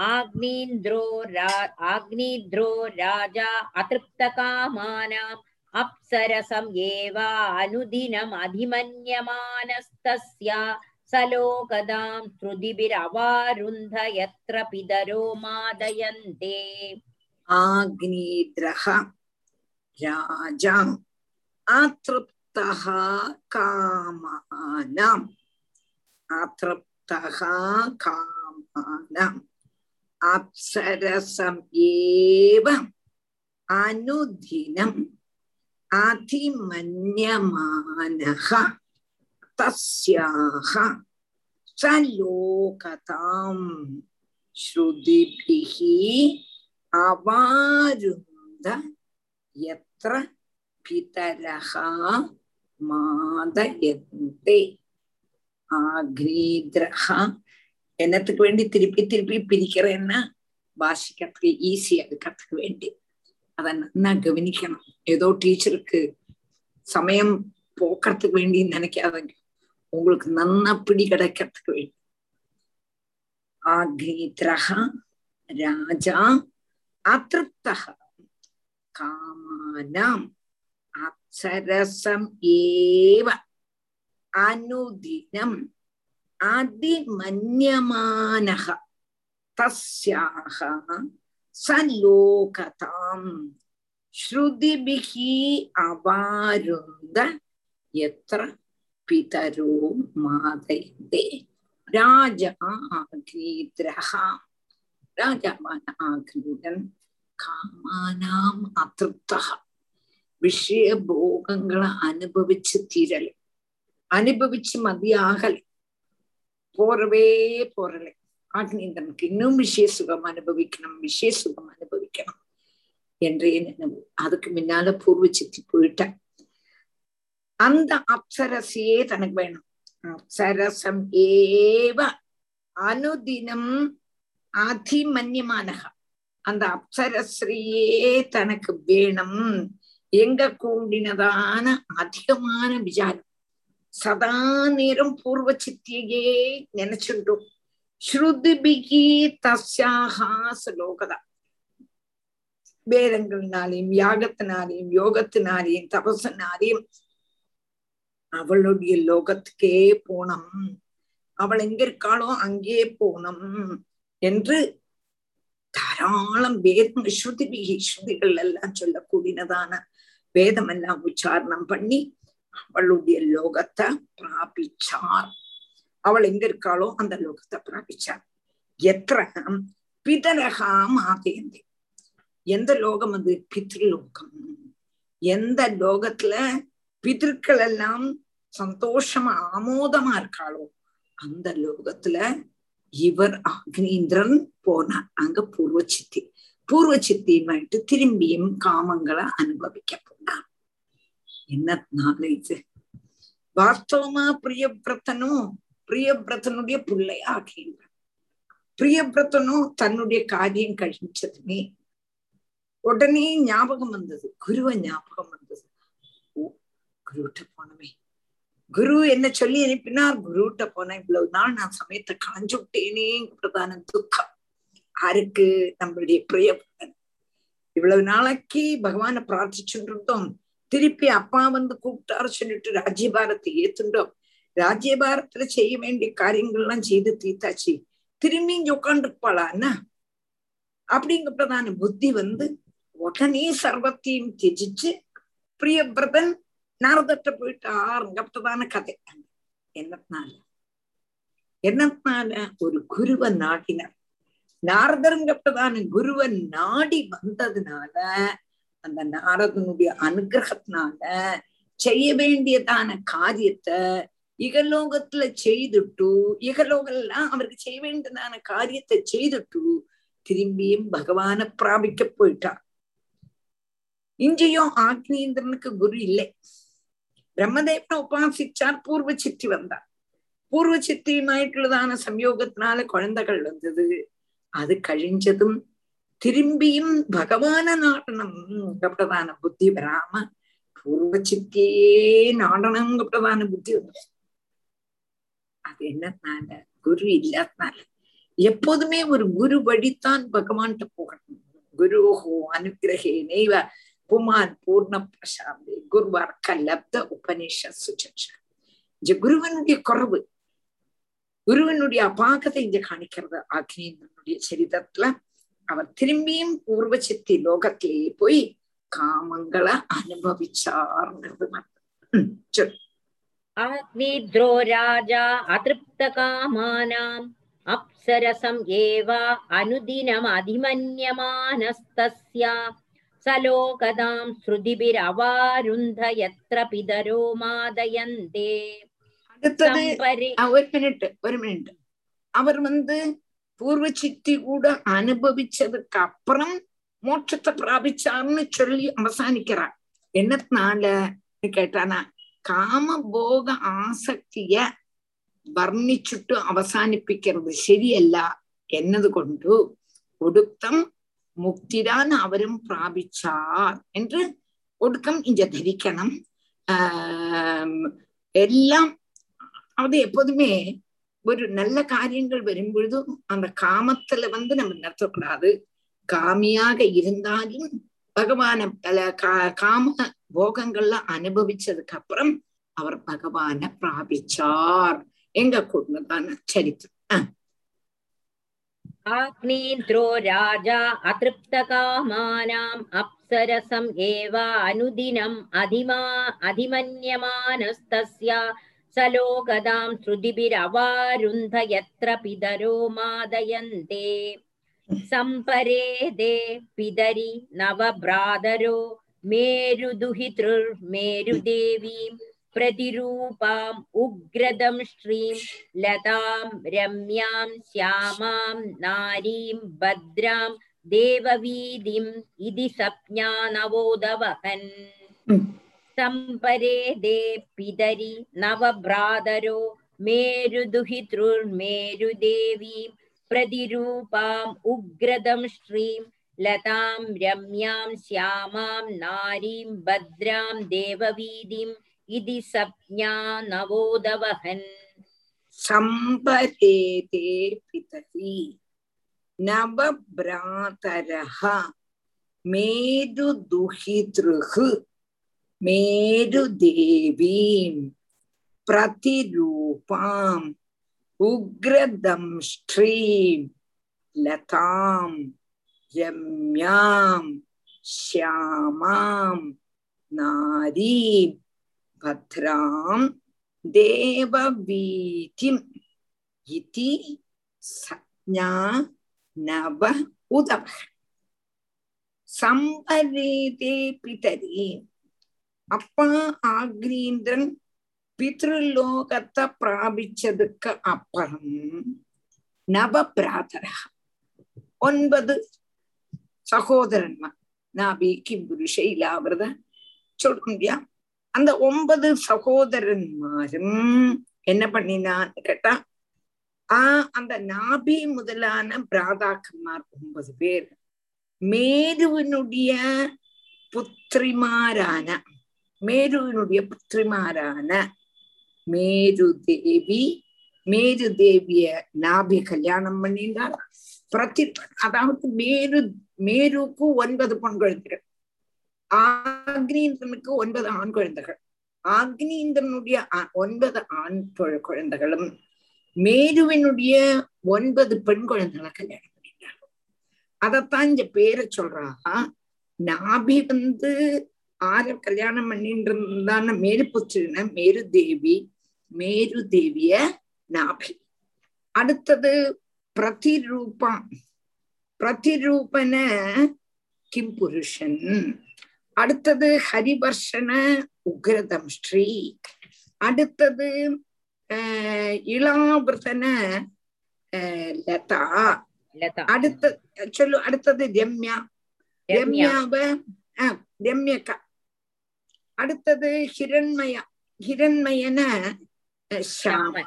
आग्नीन्द्रो रा आग्नीद्रो राजा अतृप्तकामानाम् अप्सरसम् एव अनुदिनम् अधिमन्यमानस्तस्य सलोकदां श्रुतिभिरवारुन्ध यत्र पितरो मादयन्ते आग्नेद्रः राजा अतृप्तः कामानाम् अतृप्तः कामानाम् அப்சரசம் ஏவ அனுதினம் அதிமன்யமானக தஸ்யாக சலோகதாம் ஸ்ருதிபிஹி அவாருந்த எத்திர பிதரகா மாதயந்தே ஆக்ரீத்ரஹா என்னத்துக்கு வேண்டி திருப்பி திருப்பி பிரிக்கிறேன்னா வாசிக்கிறதுக்கு ஈஸியா இருக்கிறதுக்கு வேண்டி. அதை நல்லா கவனிக்கணும். ஏதோ டீச்சருக்கு சமயம் போக்குறதுக்கு வேண்டி நினைக்காதங்க. உங்களுக்கு நல்லா பிடி கிடைக்கிறதுக்கு வேண்டி. ஆக்ரீத்ரஹா ராஜா அதிருப்தா காமானாம் அப்சரசம் ஏவ. அனுதினம் அதிமன்யமானக தஸ்யாக சலோகதாம் ஸ்ருதிபிகி அவாருந்த எத்திர பிதரோ மாதைதே ராஜா ஆகிரகா ராஜாவான ஆகிரீதன் காமானாம் அதிருப்தகா விஷயபோகங்களை அனுபவிச்சு தீரல் அனுபவிச்சு மதியாகல் போறவே போறலை. ஆக்னேந்திரனுக்கு இன்னும் விஷய சுகம் அனுபவிக்கணும் விஷய சுகம் அனுபவிக்கணும் என்றே நினைவு. அதுக்கு முன்னால பூர்வ சித்தி போயிட்டேன் அந்த அப்சரசையே தனக்கு வேணும். அப்சரசம் ஏவ அனுதினம் அதிமன்யமானக அந்த அப்சரஸ்ரீயே தனக்கு வேணும். எங்க கூடினதான அதிகமான விசாரம். சதா நேரம் பூர்வ சித்தியே நினைச்சுட்டோம் ஸ்ருதிபிகி தஸ்யாகா ஸ்லோகதா வேதங்களினாலையும் யாகத்தினாலையும் யோகத்தினாலையும் தபசனாலையும் அவளுடைய லோகத்துக்கே போனோம். அவள் எங்க இருக்காளோ அங்கே போனோம் என்று தாராளம் வேதம் ஸ்ருதிபிகி ஸ்ருதிகள் எல்லாம் சொல்லக்கூடியதான வேதம் எல்லாம் உச்சாரணம் பண்ணி அவளுடைய லோகத்தை பிராபிச்சார். அவள் எங்க இருக்காளோ அந்த லோகத்தை பிராபிச்சார். எത്ര பிதரகா மாதேந்தி எந்த லோகம் அது? பித்ருலோகம். எந்த லோகத்துல பிதற்கள் எல்லாம் சந்தோஷமா ஆமோதமா இருக்காளோ அந்த லோகத்துல இவர் அக்னீந்திரன் போனார். அங்க பூர்வ சித்தி பூர்வ சித்தியுமாயிட்டு திரும்பியும் காமங்களை அனுபவிக்க என்ன நாலேஜ் வாஸ்தவமா பிரியபிரத்தனும் பிரியபிரத்தனுடைய பிள்ளையா அக்னீந்திரன் பிரியபிரத்தனும் தன்னுடைய காரியம் கழிச்சதுமே உடனே ஞாபகம் வந்தது. குருவை ஞாபகம் வந்தது. ஓ குருவிட்ட போனமே. குரு என்ன சொல்லி அனுப்பினார்? குருட்ட போன இவ்வளவு நாள் நான் சமயத்தை காஞ்சு விட்டேனே பிரதான துக்கம். யாருக்கு? நம்மளுடைய பிரியபுரன் இவ்வளவு நாளைக்கு பகவான பிரார்த்திச்சுட்டு இருந்தோம். திருப்பி அப்பா வந்து கூப்பிட்டாரு சொல்லிட்டு ராஜ்யபாரத்தை ஏத்துண்டோம். ராஜ்யபாரத்துல செய்ய வேண்டிய காரியங்கள்லாம் செய்து தீத்தாச்சு திரும்பி இங்க உட்காந்துருப்பாளா என்ன? அப்படிங்க புத்தி வந்து உடனே சர்வத்தையும் திஜிச்சு பிரியபிரதன் நாரதட்ட போயிட்டாருங்கப்பட்டதான கதை. என்னத்தினால என்னத்தினால ஒரு குருவை நாடினார். நாரதருங்கப்பட்டதான குருவை நாடி வந்ததுனால அந்த நாரதனுடைய அனுகிரகத்தினால செய்ய வேண்டியதான காரியத்தை இகலோகத்துல செய்துட்டு இகலோகம் அவருக்கு செய்ய வேண்டியதான காரியத்தை செய்துட்டு திரும்பியும் பகவான பிராபிக்க போயிட்டா இங்கேயும் ஆக்னேந்திரனுக்கு குரு இல்லை. பிரம்மதேவனை உபாசிச்சார் பூர்வ சித்தி வந்தார். பூர்வ சித்தியுமாയിട്ടുള്ളதான சம்யோகத்தினால குழந்தைகள் வந்தது. அது கழிஞ்சதும் திரும்பியும் பகவான நாடனம்ங்கப்பட்டதான புத்தி வராம பூர்வச்சிக்கே சித்தியே நாடனம்ங்கப்பட்டதான புத்தி வந்து அது என்னத்தினால குரு இல்லாதனால. எப்போதுமே ஒரு குரு வழித்தான் பகவான்கிட்ட போகணும். குருஹோ அனுகிரகே நெய்வ புமான் பூர்ண பிரசாந்தி குருவார் கலப்த உபநிஷ சுச்சா இந்த குருவனுடைய குறவு குருவனுடைய அபாகத்தை இங்க காணிக்கிறது ஆக்னேந்திரனுடைய சரிதத்துல அவன் திரும்பியும் பூர்வ சித்தி லோகத்திலேயே போய் காமங்களை அனுபவிச்சாருங்கிறது அக்னித்ரோ ராஜா அதிருப்த காமானாம் அப்சரசம் ஏவா அனுதினம் அதிமன்யமானஸ்தஸ்யா சலோகதாம் ஸ்ருதிபிரவாருந்த எத்திர பிதரோ மாதயந்தே ஒரு மினிட் ஒரு மினிட் அவர் வந்து பூர்வ சித்தி கூட அனுபவிச்சதுக்கு அப்புறம் மோட்சத்தை பிராபிச்சார்னு சொல்லி அவசானிக்கிறார் என்னத்தினால கேட்டானா காம போக ആസക്തിയ വർണ്ണിച്ചിട്ട് അവസാനിപ്പിക്കുന്നത് ശരിയല്ല എന്നതുകൊണ്ട് ഒടുക്കം മുക്തിരാൻ അവരും പ്രാപിച്ചാർ என்று ஒடுக்கம் இங்க தரிக்கணும் ஆஹ் எல்லாம் அது எப்போதுமே ஒரு நல்ல காரியங்கள் வரும்பொழுதும் அந்த காமத்துல வந்து நம்ம நடத்தக்கூடாது. காமியாக இருந்தாலும் பகவான பல கா காம போகங்கள்லாம் அனுபவிச்சதுக்கு அப்புறம் அவர் பகவான பிராபிச்சார். எங்க குடும்பத்தான சரித்திரம். ஆக்னீந்திரோ ராஜா அதிருப்த காமானாம் அப்சரசம் ஏவா அனுதினம் அதிமா அதிமன்யமானஸ்தஸ்யா लोकदां श्रुतिभिरवारुन्ध यत्र पितरो मादयन्ते सम्परेदे पितरि नवभ्रातरो मेरुदुहितृर्मेरुदेवीम् प्रतिरूपाम् उग्रदं श्रीं लतां रम्यां श्यामां नारीं भद्रां देववीदिम् इति सप्ज्ञा स्तम्बरे दे पिदरि नवभ्रातरो मेरुदुहितृर्मेरुदेवीं प्रतिरूपाम् उग्रदं श्रीं लतां रम्यां श्यामां नारीं भद्रां देववीदिम् इति सप्ज्ञा नवोदवहन् सम्पते ते पितरि नवभ्रातरः मेरुदुहितृः मेरुदेवीम् प्रतिरूपाम् उग्रदंष्ट्रीम् लतां रम्याम् श्यामां नारीं भद्रां देववीतिम् इति सज्ञा नव उदवः सम्परेते पितरीम् അപ്പാ ആഗ്നീന്ദ്രൻ പിതൃലോകത്തെ പ്രാപിച്ചതുക്ക് അപ്പുറം നവപ്രാതര ഒൻപത് സഹോദരന്മാർ നാബിക്ക് പുരുഷയിലാവൃത சொல்லியா அந்த ஒன்பது சகோதரன்மாரும் என்ன பண்ணினான்னு கேட்டா ஆஹ் அந்த நாபி முதலான பிராதாக்கன்மார் ஒன்பது பேர். மேருவனுடைய புத்திரிமாரான மேருவினுடைய புத்திரிமாரான மேரு தேவி மேரு தேவிய நாபி கல்யாணம் பண்ணினார் பிரதி அதாவது மேரு மேருக்கு ஒன்பது பொன் குழந்தைகள் ஆக்னீந்திரனுக்கு ஒன்பது ஆண் குழந்தைகள். ஆக்னீந்திரனுடைய ஒன்பது ஆண் குழந்தைகளும் மேருவினுடைய ஒன்பது பெண் குழந்தைகளை கல்யாணம் பண்ணிட்டாங்க அதத்தான் இந்த பேரை சொல்றாங்க நாபி வந்து ஆர கல்யாணம் பண்ணிட்டு இருந்தான மேரு புத்திரன மேரு தேவி மேரு தேவிய நாபி. அடுத்தது பிரதிரூபா. பிரதிரூபன கிம் புருஷன். அடுத்தது ஹரிவர்ஷன உக்ரதம் ஸ்ரீ. அடுத்தது இளாவிரதன லதா. அடுத்த சொல்லு அடுத்தது ரம்யா. ரம்யா. ரம்யாவ ஆஹ் ரம்யக்கா அடுத்தது ஹிரண்மயா ஹிரண்மயன ஷாமா.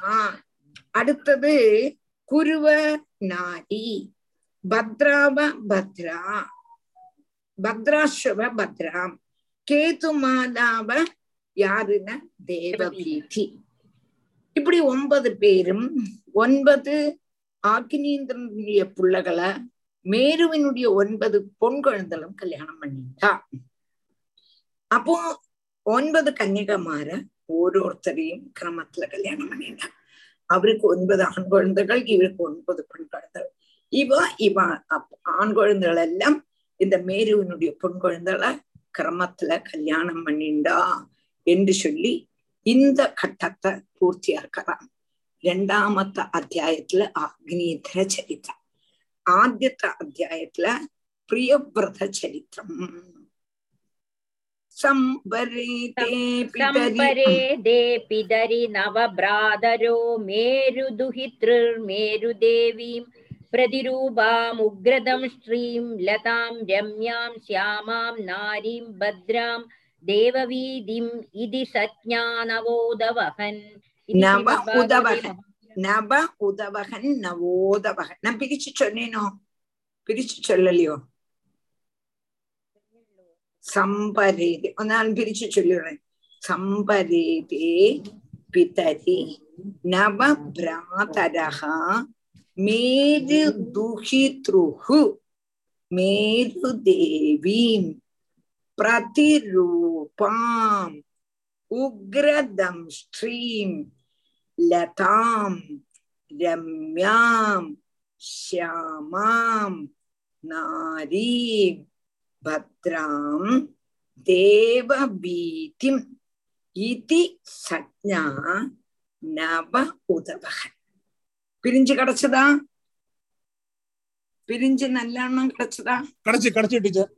அடுத்தது குருவ நாடி பத்ராவ பத்ரா பத்ராஸ்வ பத்ராம் கேதுமாலாவ யாருன்னா தேவபீதி. இப்படி ஒன்பது பேரும் ஒன்பது ஆக்னீந்திரனுடைய பிள்ளைகளை மேருவினுடைய ஒன்பது பொன் குழந்தைகளும் கல்யாணம் பண்ணிட்டா அப்போ ஒன்பது கன்னிகமார ஓரோருத்தரையும் கிரமத்துல கல்யாணம் பண்ணிட்டா அவருக்கு ஒன்பது ஆண் குழந்தைகள் இவருக்கு ஒன்பது பெண் குழந்தைகள் இவ இவ அப்- ஆண் குழந்தைகள் எல்லாம் இந்த மேருவினுடைய பொன் குழந்தைகளை கிரமத்துல கல்யாணம் பண்ணிண்டா என்று சொல்லி இந்த கட்டத்தை பூர்த்தியாக்கலாம் രണ്ടാമത്തെ അധ്യായത്തില് അഗ്നീധര ചരിത്രം ആദ്യത്തെ അധ്യായത്തില് പ്രിയവ്രത ചരിത്രം संपरे देपिदरि नवभ्रातरो मेरुदुहितृर्मेरुदेवीं प्रतिरूपामुग्रदं श्रीं लतां रम्यां श्यामां नारीं भद्रां देववीदिम् इति सज्ञानवोदवहन् நவ உதவகன் நவோதவகன் நான் பிரிச்சு சொன்னேனோ பிரிச்சு சொல்லலையோ சம்பரேதி நான் பிரிச்சு சொல்லிடுறேன் சம்பரேதி பிதரி நவ பிராதரகா மேரு துஹித்ருஹு மேரு தேவீம் பிரதிரூபாம் உக்ரதம் ஸ்ரீம் லதாம் ரம்யாம் ஷியாமாம் நாரீம் பத்ராம் தேவபீதிம் இதி சஜ்ஞா நவ உதவக. பிரிஞ்சு கிடைச்சதா? பிரிஞ்சு நல்லெண்ணம் கிடைச்சதா? கிடைச்சு கிடைச்சு டீச்சர்.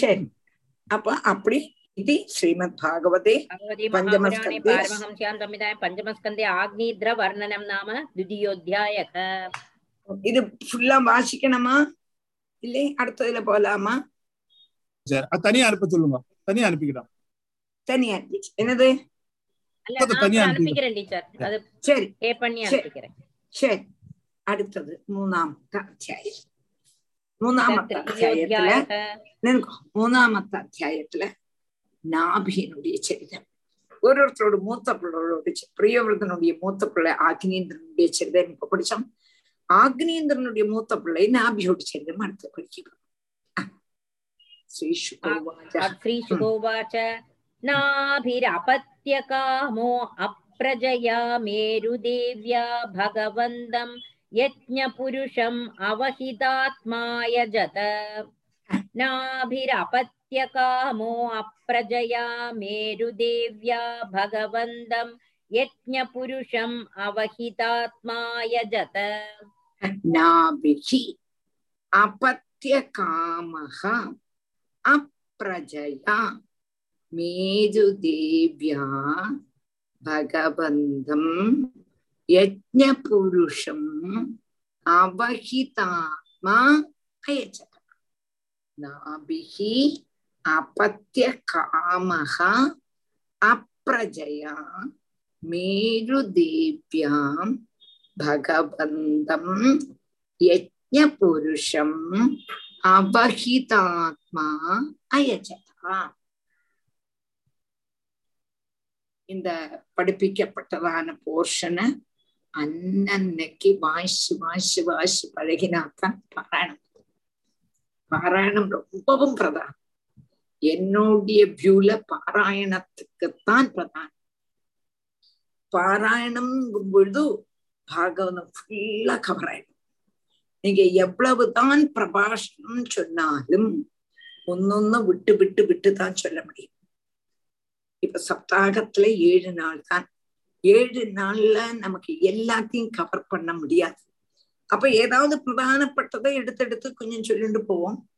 சரி. அப்ப அப்படி இது ஸ்ரீமத் பாகவதே பஞ்சமஸ்கந்தே பஞ்சமஸ்கந்தே ஆக்னித்ர வர்ணனம் நாம துதியோத்தியாய இது ஃபுல்லா வாசிக்கணுமா? இல்லை அடுத்ததுல போலாமா? சார் தனியா அனுப்ப சொல்லுங்க தனியா அனுப்பிக்கிட்டான் தனியா என்னது தனியா அனுப்பிக்கிறேன் டீச்சர் அது சரி பே பண்ணி அனுப்பிக்கிறேன் சரி അടുത്തത് മൂന്നാമത്തെ അധ്യായം മൂന്നാമത്തെ അധ്യായത്തില് മൂന്നാമത്തെ അധ്യായത്തില് നാഭിയനുടേ ചരിതം ഓരോരുത്തരോട് മൂത്ത പിള്ളോരോട് പ്രിയവ്രതനുടേ മൂത്ത പിള്ളേ ആഗ്നേന്ദ്രനുടേ ചരിതം ഇപ്പൊ പഠിച്ചോം ആഗ്നേന്ദ്രനുടേ മൂത്ത പിള്ളേ നാഭിയോട് ചരിതം അടുത്ത് പഠിക്കണം श्रीशुकोवाच नाभिरपत्यकामो अप्रजया मेरुदेव्या भगवन्दं यज्ञपुरुषम् अवहितात्माय जत। नाभिरपत्यकामो अप्रजया मेरुदेव्या भगवन्दं यज्ञपुरुषम् अवहितात्माय जत। नाभिः अपत्यकामः। அப்ரஜயா மேதுதேவியா பகவந்தம் யஜ்ஞபுருஷம் அவஹிதாத்மா அயச்சக நாபிகி அபத்திய காமகா அப்ரஜயா மேருதேவியாம் பகவந்தம் யஜ்ஞபுருஷம் அவஹிதாத்மா அயஜதா இந்த படிப்பிக்கப்பட்டதான போர்ஷனை அன்னன்னைக்கு வாசி வாசி வாசி பழகினாத்தான் பாராயணம். பாராயணம் ரொம்பவும் பிரதானம். என்னுடைய வியூல பாராயணத்துக்குத்தான் பிரதானம். பாராயணம் பொழுது பாகவதம் ஃபுல்லா கவர் ஆயிடும். நீங்க எவ்வளவுதான் பிரபாஷணம் சொன்னாலும் ஒன்னொன்னு விட்டு விட்டு விட்டு தான் சொல்ல முடியும். இப்ப சப்தாகத்துல ஏழு நாள் தான். ஏழு நாள்ல நமக்கு எல்லாத்தையும் கவர் பண்ண முடியாது. அப்ப ஏதாவது பிரதானப்பட்டதை எடுத்தெடுத்து கொஞ்சம் சொல்லிட்டு போவோம்.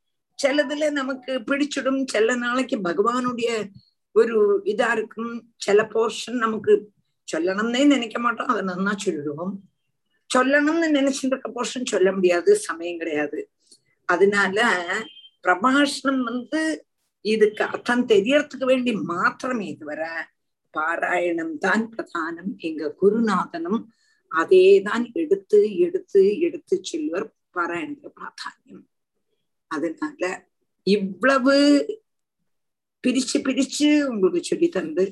சிலதுல நமக்கு பிடிச்சிடும். சில நாளைக்கு பகவானுடைய ஒரு இதா இருக்கும். சில போர்ஷன் நமக்கு சொல்லணும்னே நினைக்க மாட்டோம். அதை நன்னா சொல்லிடுவோம். சொல்லணும்னு நினைச்சிட்டு இருக்க போர்ஷன் சொல்ல முடியாது சமயம் கிடையாது. அதனால பிரபாஷணம் வந்து இதுக்கு அர்த்தம் தெரியறதுக்கு வேண்டி மாத்திரமே இதுவர பாராயணம் தான் பிரதானம். எங்க குருநாதனும் அதேதான் எடுத்து எடுத்து எடுத்து செல்வர் பாராயணத்துல பிராதானியம். அதனால இவ்வளவு பிரிச்சு பிரிச்சு உங்களுக்கு சொல்லி தந்து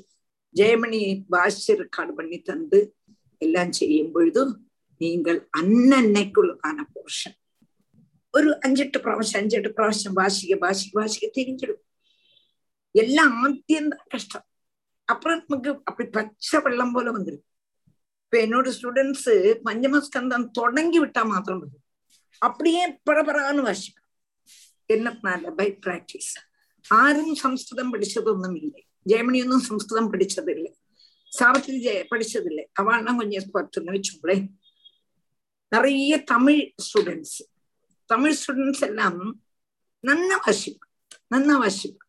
ஜெயமணி பாஷ்ய ரெக்கார்டு பண்ணி தந்து எல்லாம் செய்யும் பொழுதும் நீங்கள் அன்னன்னைக்குள்ளதான போர்ஷன் ஒரு அஞ்செட்டு പ്രാവശ്യം അഞ്ചെട്ട് പ്രാവശ്യം വാശിക വാശിക വാശിക തിരിഞ്ഞിടും எல்லாம் ஆத்தியம்தான் கஷ்டம் அப்புறம் நமக்கு அப்படி பச்சை வெள்ளம் போல வந்துடும் இப்ப என்னோட ஸ்டூடெண்ட்ஸ் பஞ்சமஸ்கந்தம் தொடங்கி விட்டா மாத்திரம் போதும் அப்படியே பரபரான்னு வாசிக்கும் എന്നതിനാല ബൈ പ്രാക്ടീസ് ആരും സംസ്കൃതം പഠിച്ചതൊന്നും ഇല്ല ജയമണിയൊന്നും സംസ്കൃതം പഠിച്ചതില്ല സാവിത്രി ജയ പഠിച്ചതില്ല அவள்லாம் கொஞ்சம் பத்துன்னு வச்சுங்களே நிறைய தமிழ் ஸ்டூடெண்ட்ஸ் தமிழ் ஸ்டூடெண்ட்ஸ் எல்லாம் நன்னா வாசிப்பான் நன்னா வாசிப்பான்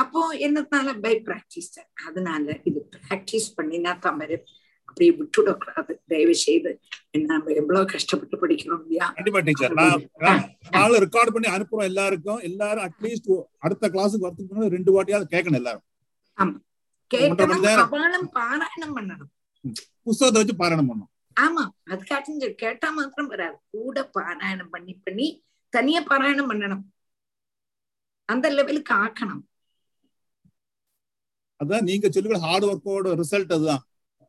அப்போ என்னத்தினால பை பிராக்டிஸ் அதனால இது பிராக்டிஸ் பண்ணினா தமிழ் அப்படி விட்டுடக்கூடாது. தயவு செய்து என்ன நம்ம எவ்வளவு கஷ்டப்பட்டு படிக்கிறோம் இல்லையா? கண்டிப்பா டீச்சர் நான் ரெக்கார்ட் பண்ணி அனுப்புறோம் எல்லாருக்கும். எல்லாரும் அட்லீஸ்ட் அடுத்த கிளாஸுக்கு வரதுக்கு ரெண்டு வாட்டியாவது கேட்கணும் எல்லாரும். கேட்கணும் கபாலம் பாராயணம் பண்ணணும். புஸ்தகத்தை வச்சு பாராயணம் பண்ணணும். ஆமா அது காட்டுங்க. கேட்டா மாத்திரம் வராது. கூட பாராயணம் பண்ணி பண்ணி தனியா பாராயணம் பண்ணணும். அந்த லெவலுக்கு ஆக்கணும். அதான் நீங்க சொல்லுகிற ஹார்ட் ஒர்க்கோட ரிசல்ட் அதுதான்.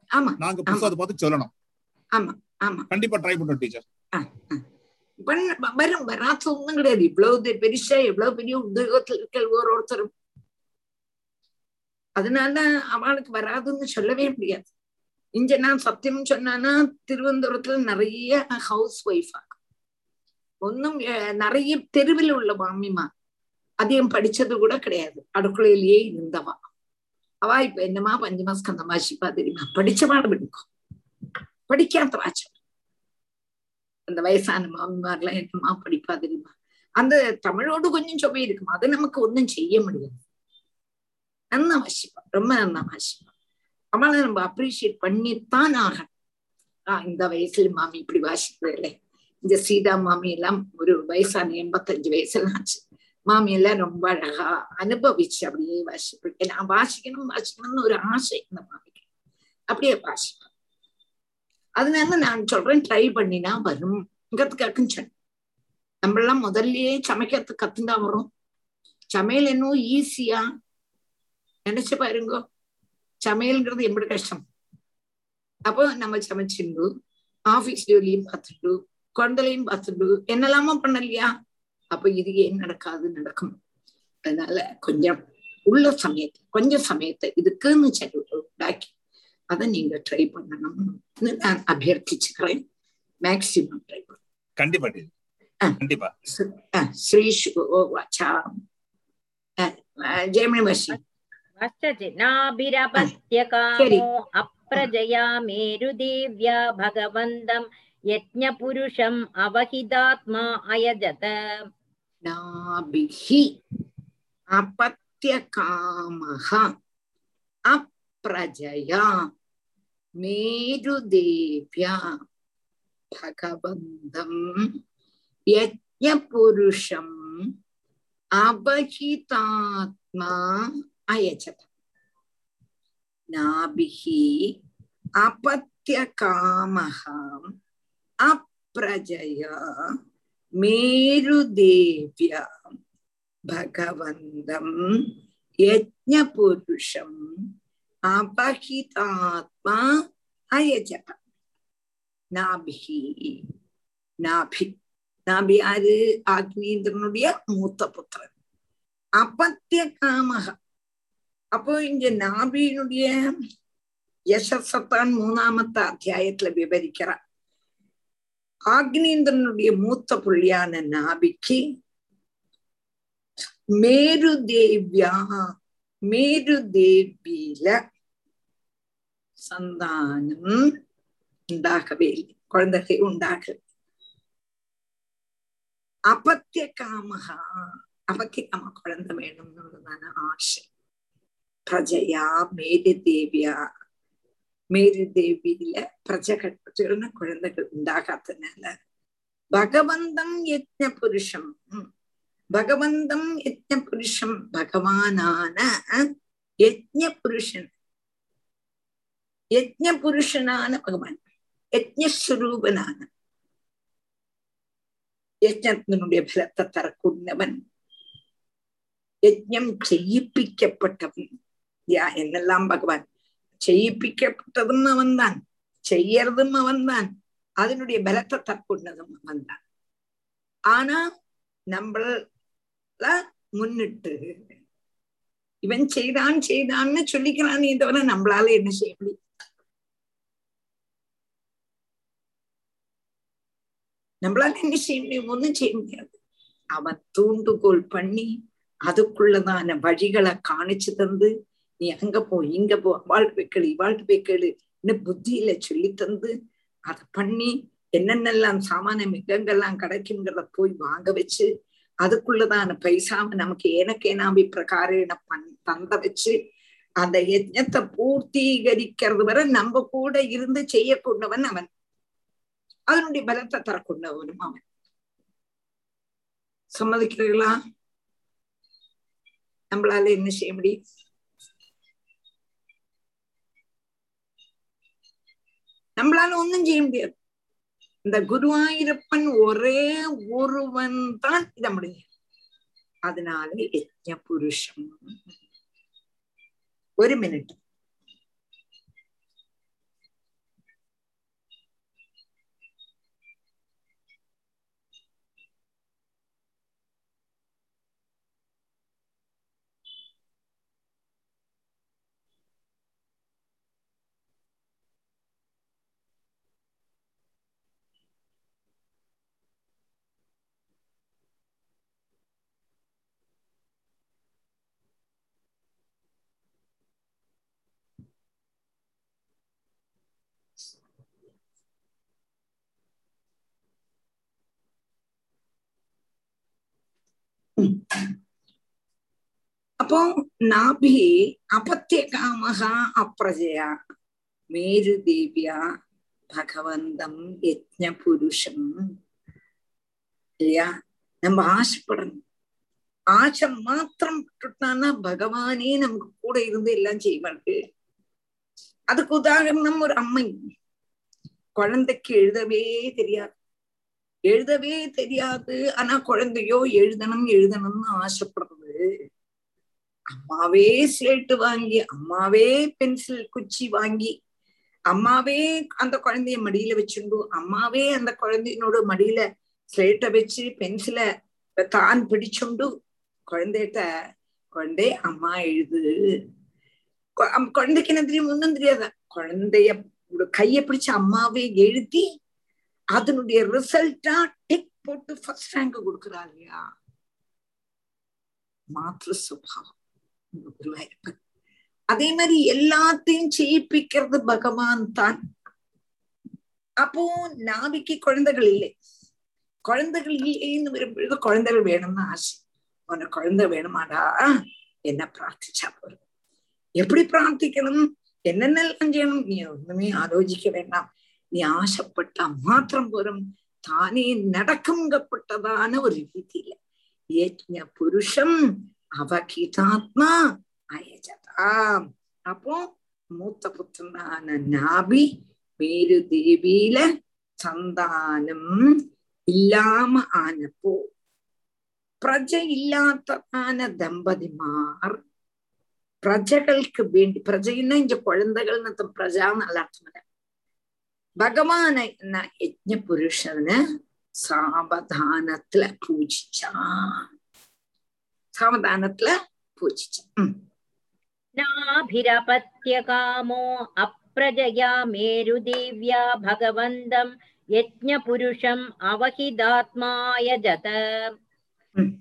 ஆமா நாங்க புஸ்தகத்தை பார்த்து சொல்லணும். ஆமா ஆமா. கண்டிப்பா ட்ரை பண்றோம் டீச்சர் வரும் வராத ஒண்ணும் கிடையாது. இவ்வளவு பெருசா எவ்வளவு பெரிய உத்தியோகத்துல இருக்க ஒருத்தரும் அதனால அவளுக்கு வராதுன்னு சொல்லவே முடியாது. இங்க நான் சத்தியம் சொன்னானா திருவனந்தபுரத்துல நிறைய ஹவுஸ் ஒய்ஃபா ஒன்னும் நிறைய தெருவில் உள்ள மாமிமா அதிகம் படிச்சது கூட கிடையாது. அடுக்குளையிலேயே இருந்தவா. அவா இப்ப என்னமா பஞ்சமாஸ்கந்த வாசிப்பா தெரியுமா படிச்சவாட பிடிக்கும் படிக்காத வாச்சம் அந்த வயசான மாமிமார்லாம் என்னமா படிப்பா தெரியுமா? அந்த தமிழோடு கொஞ்சம் சுவை இருக்கும்? அது நமக்கு ஒன்றும் செய்ய முடியாது. நன்னா வாசிப்பா. ரொம்ப நன்னா வாசிப்பா. அவளை நம்ம அப்ரிஷியேட் பண்ணித்தான் ஆகணும். ஆஹ் இந்த வயசுல மாமி இப்படி வாசிக்கிறது இல்லை இந்த சீதா மாமி எல்லாம் ஒரு வயசான எண்பத்தஞ்சு வயசுல ஆச்சு. மாமி எல்லாம் ரொம்ப அழகா அனுபவிச்சு அப்படியே வாசிப்பேன் நான் வாசிக்கணும் வாசிக்கணும்னு ஒரு ஆசை இந்த மாமிக்கு. அப்படியே வாசிப்பேன் அதனால நான் சொல்றேன் ட்ரை பண்ணினா வரும் கத்துக்காக்குன்னு சொன்னேன். நம்மளாம் முதல்லயே சமைக்கிறதுக்கு கத்துந்தா வரும். சமையல் என்னவோ ஈஸியா நினைச்சு பாருங்க. சமையல்ங்கிறது எப்படி கஷ்டம். அப்போ நம்ம சமைச்சிருந்து ஆபீஸ் ஜோலியும் பார்த்துட்டு குழந்தைலையும் பார்த்துட்டு என்னெல்லாமோ பண்ணலையா? அப்ப இது ஏன் நடக்காது நடக்கும். அதனால கொஞ்சம் உள்ள சமயத்தை கொஞ்சம் சமயத்தை இதுக்குன்னு சரி உண்டாக்கி அதை நீங்க ட்ரை பண்ணணும்னு நான் அபியர்த்திச்சுக்கிறேன். மேக்சிமம் ட்ரை பண்ண. கண்டிப்பா கண்டிப்பா. ஸ்ரீ ஜெயமணி வசி नाभिरपत्यकामो अप्रजया मेरुदेव्या यज्ञपुरुषम् अवहितात्मा अयजत नाभिः अपत्यकामः अप्रजया मेरुदेव्या यज्ञपुरुषम् अवहितात्मा अयजत नाभिः अपत्यकामः अप्रजया मेरुदेव्या भगवन्तम् यज्ञपुरुषम् अपहितात्मा अयजत नाभिः नाभि நாபி யாரு ஆக்னீந்திரனுடைய மூத்த புத்திரன் அப்பத்திய காமக அப்போ இங்க நாபியினுடைய யசஸத்தான் மூணாமத்த அத்தியாயத்துல விவரிக்கிறார். ஆக்னீந்திரனுடைய மூத்த புள்ளியான நாபிக்கு மேரு தேவியா மேரு தேவியில சந்தானம் உண்டாகவே இல்லை. குழந்தைகள் உண்டாகல. அபத்திய காமகா அபத்திய காம குழந்தை வேணும்னு ஆசை. பிரஜையா மேரு தேவியா? மேரு தேவியில பிரஜைகள் குழந்தைகள் உண்டாகாதனால பகவந்தம் யஜ்ன புருஷம். பகவந்தம் யஜ்ன புருஷம் பகவானான யஜ்ன புருஷன். யஜ்ன புருஷனான பகவான். யஜ்னஸ்வரூபனான யஜ்னத்தினுடைய பலத்தை தரக்கூடியவன். யஜ்ஞம் செய்யிப்பிக்கப்பட்டவன் யா என்னெல்லாம் பகவான் செய்யிப்பிக்கப்பட்டதும் அவன்தான் செய்யறதும் அவன்தான் அதனுடைய பலத்தை தற்கொண்டதும் அவன்தான் ஆனா நம்மள முன்னிட்டு இவன் செய்தான் செய்தான்னு சொல்லிக்கிறானே தவிர நம்மளால என்ன செய்ய முடியும் நம்மளால என்ன செய்ய முடியும் ஒண்ணும் செய்ய முடியாது அவன் தூண்டுகோல் பண்ணி அதுக்குள்ளதான வழிகளை காணிச்சு தந்து நீ அங்க போ இங்க போ வாழ்ட்டு போய் கேளு வாழ்ட்டு போய் கேளு இன்னும் புத்தியில சொல்லி தந்து அதை பண்ணி என்னென்னலாம் சாமான மிகங்கள்லாம் கிடைக்குங்கிறத போய் வாங்க வச்சு அதுக்குள்ளதான பைசாவை நமக்கு ஏனக்கேனாபி பிரகாரேன பண் தந்த வச்சு அந்த யஜ்ஞத்தை பூர்த்தீகரிக்கிறது வரை நம்ம கூட இருந்து செய்யக்கூடவன் அவன். அதனுடைய பலத்தை தரக்கூடவனும் அவன். சம்மதிக்கிறீர்களா? நம்மளால என்ன செய்ய முடியும்? நம்மளால ஒன்னும் செய்ய முடியாது. இந்த குருவாயிருப்பன் ஒரே ஒருவன் தான் இத முடியும். அதனால யஜ்ஞ புருஷம் ஒரு மினிட் அப்போ நாபி அபத்திய காமகா அப்ரஜயா மேரு தேவியா பகவந்தம் யஜ்ஞ புருஷம் இல்லையா நம்ம ஆசைப்படணும் ஆசை மாத்திரம் விட்டுட்டானா பகவானே நமக்கு கூட இருந்து எல்லாம் செய்வாரு அதுக்கு உதாரணம் ஒரு அம்மை குழந்தைக்கு எழுதவே தெரியாது எழுதவே தெரியாது. ஆனா குழந்தையோ எழுதணும் எழுதணும்னு ஆசைப்படுறது. அம்மாவே ஸ்லேட்டு வாங்கி அம்மாவே பென்சில் குச்சி வாங்கி அம்மாவே அந்த குழந்தைய மடியில வச்சுண்டு அம்மாவே அந்த குழந்தையினோட மடியில ஸ்லேட்டை வச்சு பென்சில தான் பிடிச்சுண்டு குழந்தைகிட்ட குழந்தை அம்மா எழுது. குழந்தைக்கு என்ன தெரியும்? ஒன்றும் தெரியாத. குழந்தைய கைய பிடிச்ச அம்மாவே எழுதி அதனுடைய ரிசல்ட்டா டிக் போட்டு ஃபர்ஸ்ட் ரேங்க் கொடுக்குறா இல்லையா? மாற்று சுபாவம். குருவாயிருப்பன் அதே மாதிரி எல்லாத்தையும் செய்யிப்பிக்கிறது பகவான் தான். அப்போ நாவிக்கு குழந்தைகள் இல்லை. குழந்தைகள் இல்லைன்னு வரும்பொழுது குழந்தைகள் வேணும்னு ஆசை. உனக்கு குழந்தை வேணுமாடா? என்ன பிரார்த்திச்சா போதும். எப்படி பிரார்த்திக்கணும்? என்னென்னலாம் செய்யணும்? நீ ஒண்ணுமே ஆலோசிக்க வேண்டாம். நீ ஆசைப்பட்டா மாத்திரம் போதும். தானே நடக்குங்கப்பட்டதான ஒரு ரீதியில. யஜ்ஞ புருஷம் அவகிதாத்மா அயஜதா. அப்போ மூத்த புத்திரனான நாபி மேரு தேவியில சந்தானம் இல்லாம ஆனப்போ பிரஜை இல்லாததான தம்பதிமார் பிரஜைகளுக்கு வேண்டி பிரஜைன்னா இங்க குழந்தைகள்னு பிரஜான்னு நல்ல அர்த்தம் பகவான யஜ்ஞ புருஷனை சாவதானத்துல பூஜிச்சான் சாவதானத்துல பூஜிச்சான் नाभिरपत्यकामो अप्रजया मेरुदेव्या भगवन्तम् यज्ञपुरुषम् अवहिदात्मायजत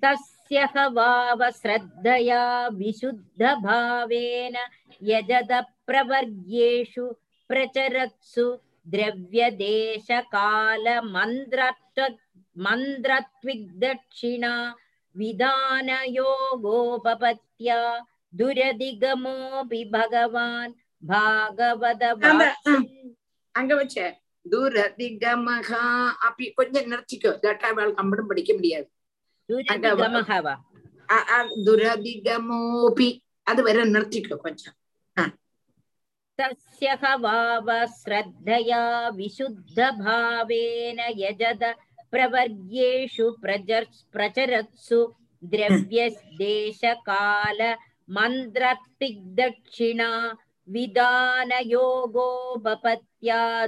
तस्य तस्य ह वावश्रद्धया विशुद्धभावेन यजद प्रवर्ग्येषु प्रचरत्सु द्रव्यदेशकालमन्त्रत्व मन्त्रत्विग्दक्षिणा विधानयोगोपपत्या दुरधिगमोऽपि भगवान् भागवत அந்த, ஆ, அங்க வச்ச தூரதிகமகா அப்படி கொஞ்சம் நிறுத்திக்கோ இல்லாட்டா அவள் கம்பனும் படிக்க முடியாது दुरधिगमः वा அ, அ, துரதிகமோபி அது வரை நிறுத்திக்கோ கொஞ்சம் तस्य हवावश्रद्धया विशुद्धभावेन यजद प्रवर्ग्येषु प्रचर् प्रचरत्सु द्रव्यदेशकाल मन्त्रपिग्दक्षिणा विधानयोगोपपत्या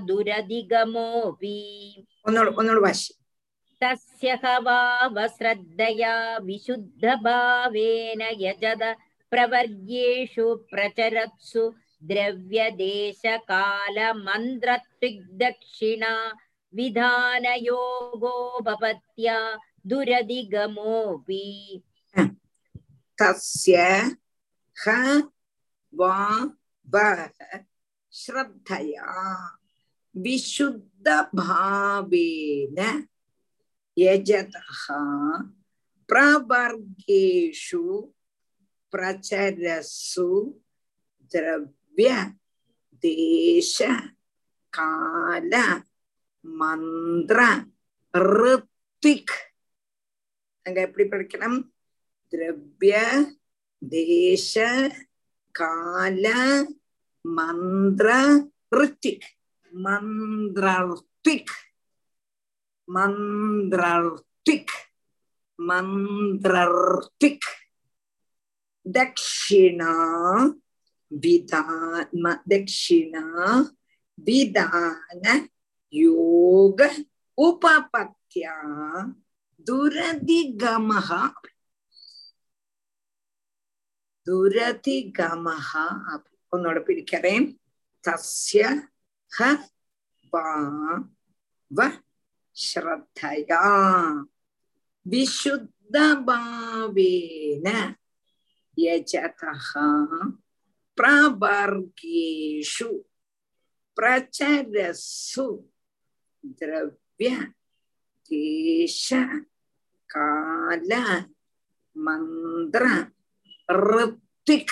दुरधिगमोऽपि तस्य हवावश्रद्धया विशुद्धभावेन यजद प्रवर्गेषु प्रचरत्सु द्रव्यदेशकालमन्त्रत्विग्दक्षिणा विधानयोगोपपत्या दुरधिगमोऽपि। तस्य ह वा व श्रद्धया विशुद्धभावेन यजतः प्रवर्गेषु प्रचरसु द्रव्य திரவிய தேச கால மந்திர ரித்திக் அங்க எப்படி படிக்கணும் திரவிய தேச கால மந்திர ரித்திக் மந்திரிக் மந்திரிக் மந்திரிக் தட்சிணா விதான்ம தட்சிணா விதான யோக உபபத்தியா துரதிகமஹா துரதிகமஹா உன்னோட பிடிக்கிறேன் தஸ்ய ஹ வா வ ஸ்ரத்தயா விசுத்த பாவேன யஜதா Prabargi su, prachedasu, dravya, disha, kala, mandra, rupik,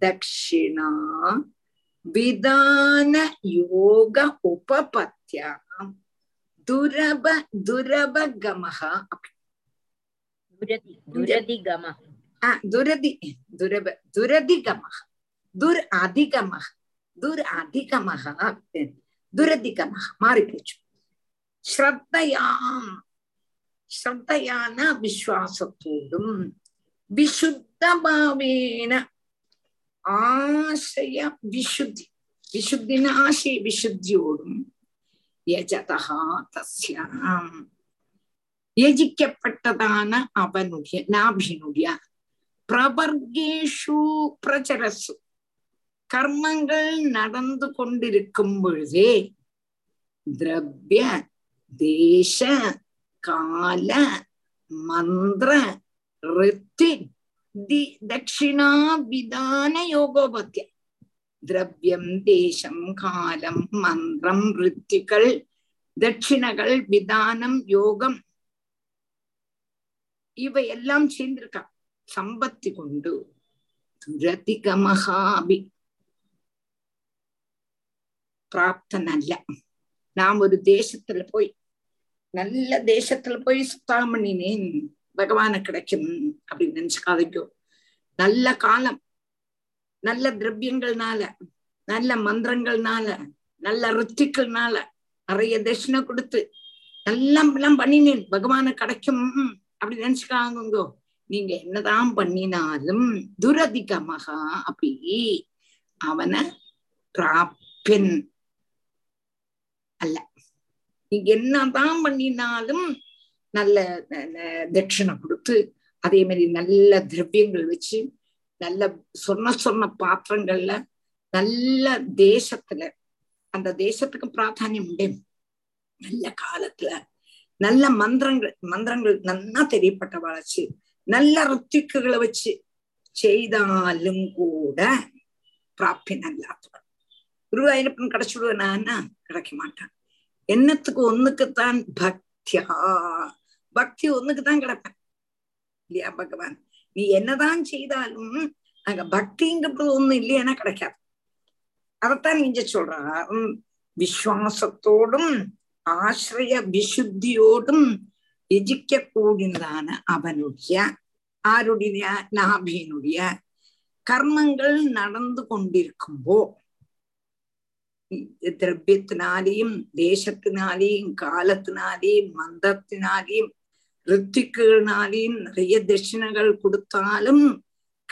dakshina, vidana, yoga, upapatya, duraba duraba gamaha ba gama, dura ah dura di, dura ba. துர் அதிகமாக துர் அதிகமாக துரதிகமாக மாறி போச்சு ஸ்ரத்தையாம் ஸ்ரத்தையான விசுவாசத்தோடும் விசுத்த பாவேன ஆசய விசுத்தி விசுத்தின ஆசய விசுத்தியோடும் யஜதா தஸ்யாம். யஜிக்கப்பட்டதான அவனுடைய நாபினுடைய பிரபர்கேஷு பிரச்சரசு கர்மங்கள் நடந்து கொண்டிருக்கும் பொழுதே திரவிய தேச கால மந்திர ரித்தி தி தட்சிணா விதான யோகோபத்திய திரவியம் தேசம் காலம் மந்திரம் ரித்திகள் தட்சிணகள் விதானம் யோகம் இவையெல்லாம் சேர்ந்திருக்கா. சம்பத்தி கொண்டு துரதிக மகாபி பிராப்தன் அல்ல நாம் ஒரு தேசத்துல போய் நல்ல தேசத்துல போய் சுத்தம் பண்ணினேன் பகவான கிடைக்கும் அப்படின்னு நினைச்சுக்காதைக்கோ நல்ல காலம் நல்ல திரவியங்கள்னால நல்ல மந்திரங்கள்னால நல்ல ருத்திக்கள்னால நிறைய தட்சிணை கொடுத்து எல்லாம் எல்லாம் பண்ணினேன் பகவான கிடைக்கும் அப்படி நினைச்சுக்காங்கோ நீங்க என்னதான் பண்ணினாலும் துரதிகமகா அப்படி அவனை பிராப்பின் அல்ல. நீ என்னதான் பண்ணினாலும் நல்ல தட்சிணை கொடுத்து அதே மாதிரி நல்ல திரவியங்கள் வச்சு நல்ல சொன்ன சொன்ன பாத்திரங்கள்ல நல்ல தேசத்துல அந்த தேசத்துக்கு பிராதானியம் உண்டு. நல்ல காலத்துல நல்ல மந்திரங்கள் மந்திரங்கள் நன்னா தெரியப்பட்ட வளர்ச்சி நல்ல ருத்திக்குகளை வச்சு செய்தாலும் கூட பிராப்தி அல்லாதவன் குருவாயிரப்பன் கிடைச்சுடுவானா கிடைக்க மாட்டான். எண்ணத்துக்கு ஒண்ணுக்குத்தான் பக்தியா? பக்தி ஒண்ணுக்குத்தான் கிடப்பேன் இல்லையா பகவான்? நீ என்னதான் செய்தாலும் அங்க பக்திங்கிறது ஒண்ணு இல்லையானா கிடைக்காது. அதத்தான் இங்க சொல்றார். விசுவாசத்தோடும் ஆசிரிய விசுத்தியோடும் எஜிக்க கூடினதான அவனுடைய ஆருடைய நாபியனுடைய கர்மங்கள் நடந்து கொண்டிருக்கும்போ திரவியத்தினாலேயும் தேசத்தினாலேயும் காலத்தினாலேயும் மந்தத்தினாலேயும் ரித்திக்குனாலேயும் நிறைய தட்சிணங்கள் கொடுத்தாலும்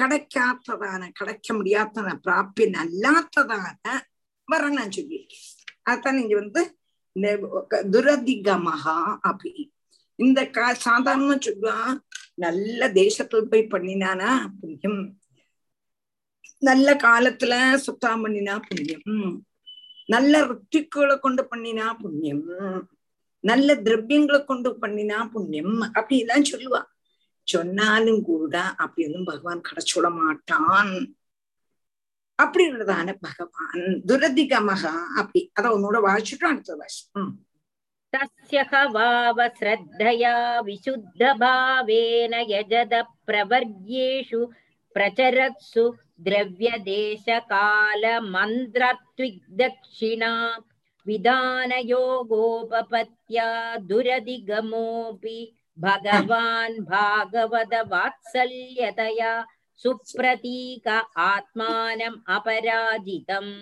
கிடைக்காததான கிடைக்க முடியாததான பிராப்பியன் அல்லாததான வர நான் சொல்லியிருக்கேன். அதான் இங்க வந்து இந்த துரதிகமகா அப்படி. இந்த கா சாதாரண சொல்லுவா நல்ல தேசத்துல போய் பண்ணினானா புண்ணியம். நல்ல காலத்துல சுத்தம் பண்ணினா புண்ணியம். நல்ல ருத்திக்குகளை கொண்டு பண்ணினா புண்ணியம் நல்ல திரவியங்களை கொண்டு பண்ணினா புண்ணியம் அப்படி எல்லாம் சொல்லுவா சொன்னாலும் கூட அப்படி ஒன்றும் பகவான் கிடைச்சுட மாட்டான் அப்படி உள்ளதான பகவான் துரதிகமகா அப்படி அத உன்னோட வாசிச்சுட்டோம் அடுத்த வாசி तस्य ह वाव श्रद्धया विशुद्धभावेन यजद प्रवर्ग्येषु प्रचरत्सु द्रव्यदेशकालमन्त्रत्विग्दक्षिणा विधानयोगोपपत्या दुरधिगमोऽपि भगवान् भागवतवात्सल्यतया सुप्रतीक आत्मानम् अपराजितम्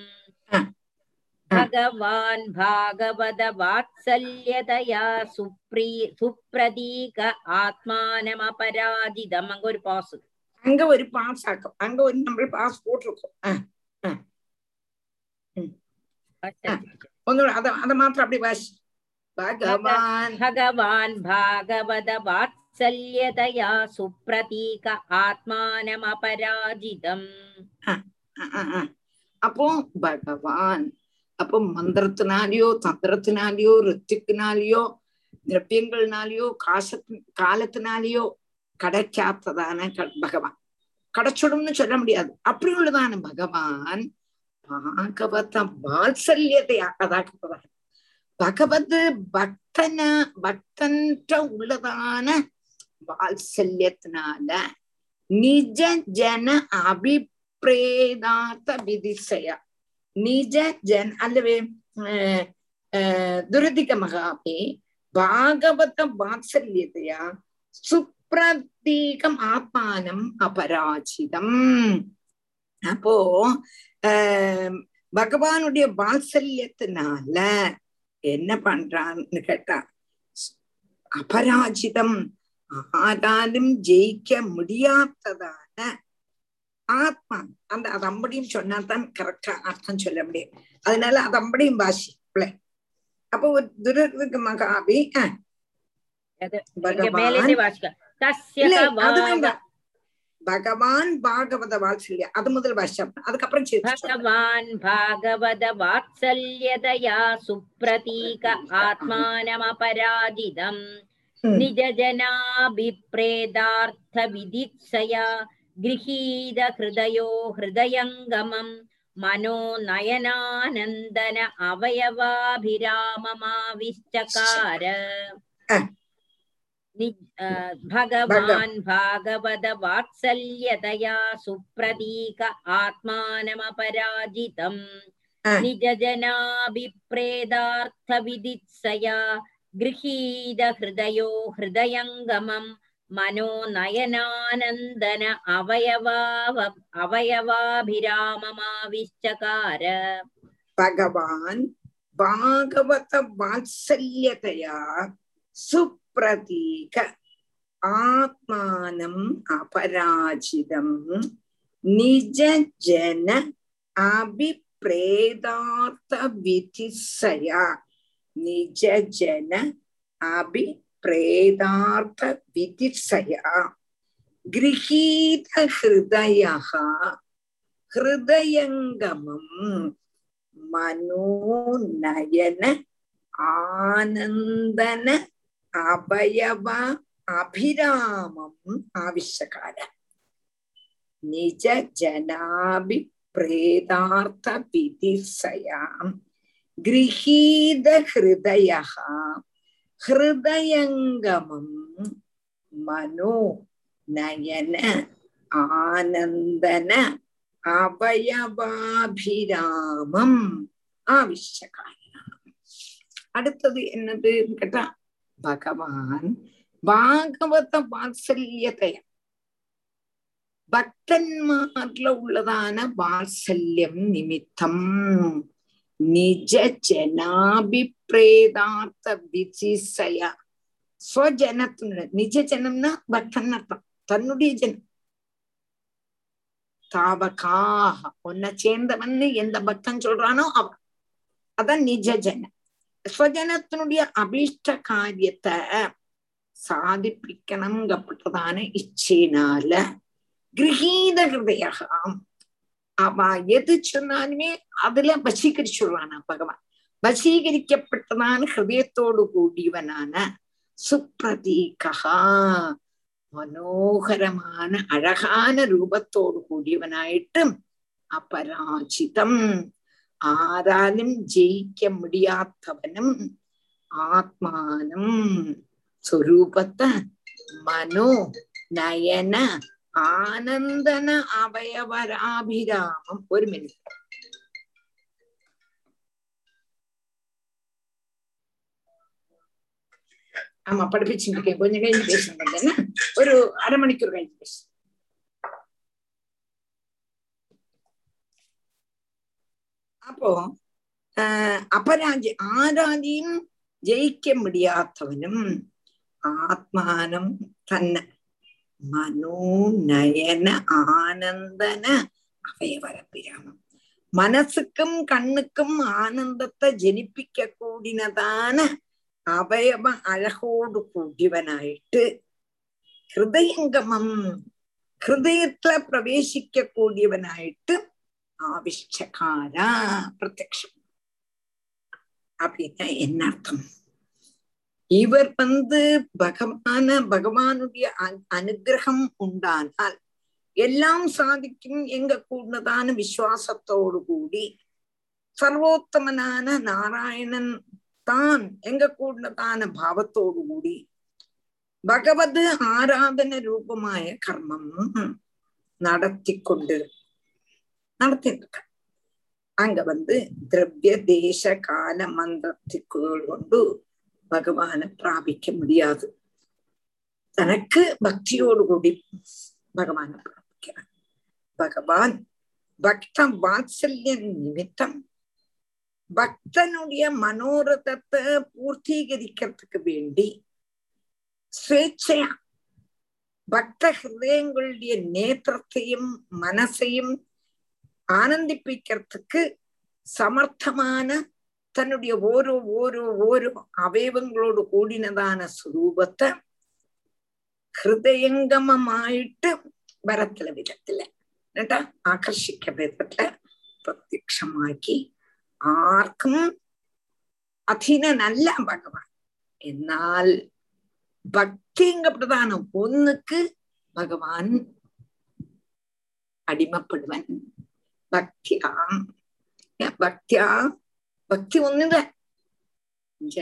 भगवान् भागवतवात्सल्यतया सुप्री सुप्रतीक आत्मानमपराजितम् अङ्गुर् पासु அங்க ஒரு பாஸ் ஆக்கும் அங்க ஒரு നമ്മൾ பாஸ் போட்டிருக்கோம் ഒന്നുകൂടെ അത് അത് മാത്രം അപ്പടി വാശി ഭഗവാൻ ഭഗവാൻ ഭാഗവത വാത്സല്യതയാ സുപ്രതീക ആത്മാനമപരാജിതം അപ്പോ ഭഗവാൻ അപ്പൊ മന്ത്രത്തിനാലെയോ തന്ത്രത്തിനാലെയോ ഋത്വിക്കിനാലെയോ ദ്രവ്യങ്ങളിനാലെയോ കാശ കാലത്തിനാലെയോ கிடைக்காத்ததான பகவான். கிடைச்சிடும்னு சொல்ல முடியாது. அப்படி உள்ளதான பகவான் பாகவத வாத்சல்யத்தை அதாக்கப்பதான் பகவத் பக்தன பக்தன்ற உள்ளதான வாத்சல்யத்தினால நிஜ ஜன அபிப்ரேதாத்த விதிசய. நிஜ ஜன் அல்லவே துரதிகமகாபி பாகவத வாத்சல்யத்தையா சுப்ரத் சுப்ரதீகம் ஆத்மானம் அபராஜிதம் அப்போ பகவானுடைய வாத்சல்யத்தினால என்ன பண்றான்னு கேட்டா அபராஜிதம் ஆராலும் ஜெயிக்க முடியாததான ஆத்மா அந்த அது அம்படியும் சொன்னாதான் கரெக்டா அர்த்தம் சொல்ல முடியும் அதனால அது அம்படியும் பாஷி பிள்ளை அப்போ ஒரு துரக மகாபி மேலே பகவான் பாகவத வாத்சல்ய அது முதல் வருஷம். அதுக்கப்புறம் பகவான் பாகவத வாத்சல்யதயா சுப்ரதீக ஆத்மானமபராஜிதம். நிஜஜனாபிப்ரேதார்த்த விதிக்ஷயா கிரகீத ஹிருதயோ ஹிருதயங்கமம் மனோ நயனானந்தன அவயவாபிராமமாவிஷ்டகார भगवान् भागवत वात्सल्यतया सुप्रतीक आत्मानमपराजितम् निजजनाभिप्रेदार्थविदित्सया गृहीत हृदयो हृदयङ्गमम् मनो नयनानन्दन अवयवाव अवयवाभिराममाविश्चकार भगवान् भागवत वात्सल्यतया பிரதீக ஆத்மானம் அபராஜிதம் நிஜ ஜன அபிப்ரேதார்த்த விதிசயா. நிஜ ஜன அபிப்ரேதார்த்த விதிசயா. கிரகீத ஹிருதயா ஹிருதயங்கமம் மனோநயன ஆனந்தன அபிராமம் ஆவிஷ்யகார நிஜ ஜனாபி பிரேதார்த்த விதிசயாம் கிரகீத ஹிருதய ஹிருதயங்கமம் மனோ நயன ஆனந்தன அவயவாபிராமம் ஆவிஷ்யகார அடுத்தது என்னது கேட்டா பகவான் பாகவத வாத்சல்யத்தை பக்தன்மார்ல உள்ளதான வாத்சல்யம் நிமித்தம். நிஜ ஜனாபிப்ரேதார்த்த விசிசய ஸ்வஜனத்தினுடைய நிஜ ஜனம்னா பக்தன் அர்த்தம். தன்னுடைய ஜனம். தாவகாக உன்னை சேர்ந்தவன் எந்த பக்தன் சொல்றானோ அவன். அதான் நிஜ ஜன സ്വജനത്തിനുடைய அபீஷ்ட காரியத்தை சாதிப்பிக்கணுங்கப்பட்டதான இச்சையினால கிரகீத ஹிருதயகாம் அவ எது சொன்னாலுமே அதுல வசீகரிச்சுடுறானா பகவான் வசீகரிக்கப்பட்டதான ஹிருதயத்தோடு கூடியவனான சுப்ரதீகா மனோகரமான அழகான ரூபத்தோடு கூடியவனாயிட்டும் அபராஜிதம் ஆராலும் ஜெயிக்க முடியாதவனும் ஆத்மானம் சொரூபத்தை மனோ நயன ஆனந்தன அவயவராபிராமம் ஒரு மினிட் ஆமா படிப்பிச்சுட்டு இருக்கேன் கொஞ்சம் கழிஞ்சு பேசுங்க ஒரு அரை மணிக்கூர் கழிஞ்சு பேசுங்க அப்போ அபராஜி ஆராதியும் ஜெயிக்க முடியாதவனும் ஆத்மானம் தன்னை மனோநயன ஆனந்தன அவயவரபிராமம் மனசுக்கும் கண்ணுக்கும் ஆனந்தத்தை ஜனிப்பிக்க கூடினதான அவயவ அழகோடு கூடியவனாயிட்டு ஹிருதயங்கமம் ஹிருதயத்துல பிரவேசிக்க கூடியவனாயிட்டு ஆவிஷ்டகாரா பிரத்யக்ஷம் அப்படின்னா என்ன அர்த்தம் இவர் வந்து பகவான பகவானுடைய அனுகிரகம் உண்டானால் எல்லாம் சாதிக்கும் எங்க கூடதான விசுவாசத்தோடு கூடி சர்வோத்தமனான நாராயணன் தான் எங்க கூடதான பாவத்தோடு கூடி பகவத் ஆராதன ரூபமாய கர்மம் நடத்தி கொண்டிருக்கும் நடத்திட்டு அங்க வந்து திரவிய தேச கால மந்திரத்திற்குள் கொண்டு பகவானை பிராபிக்க முடியாது தனக்கு பக்தியோடு கூடி பகவானை பிராபிக்கிறார் பகவான் பக்த வாத்சல்ய நிமித்தம் பக்தனுடைய மனோரதத்தை பூர்த்தீகரிக்கிறதுக்கு வேண்டி ஸ்வேച്ഛயா பக்த ஹிருதயங்களுடைய நேத்திரத்தையும் மனசையும் ஆனந்திப்பிக்கிறதுக்கு சமர்த்தமான தன்னுடைய ஓரோ ஓரோ ஓரோ அவயவங்களோடு கூடினதான சுரூபத்தை ஹிருதயங்கமமாயிட்டு வரத்துல விதத்துல എന്നിട്ട് ആകർഷിക്ക വിധത്തില് പ്രത്യക്ഷമാക്കി ആർക്കും അധീനനല്ല ഭഗവാൻ എന്നാൽ பக்திங்க பிரதானம் ஒண்ணுக்கு பகவான் அடிமைப்படுவன் பக்தியா பக்தியா பக்தி ஒண்ணுதான் இங்க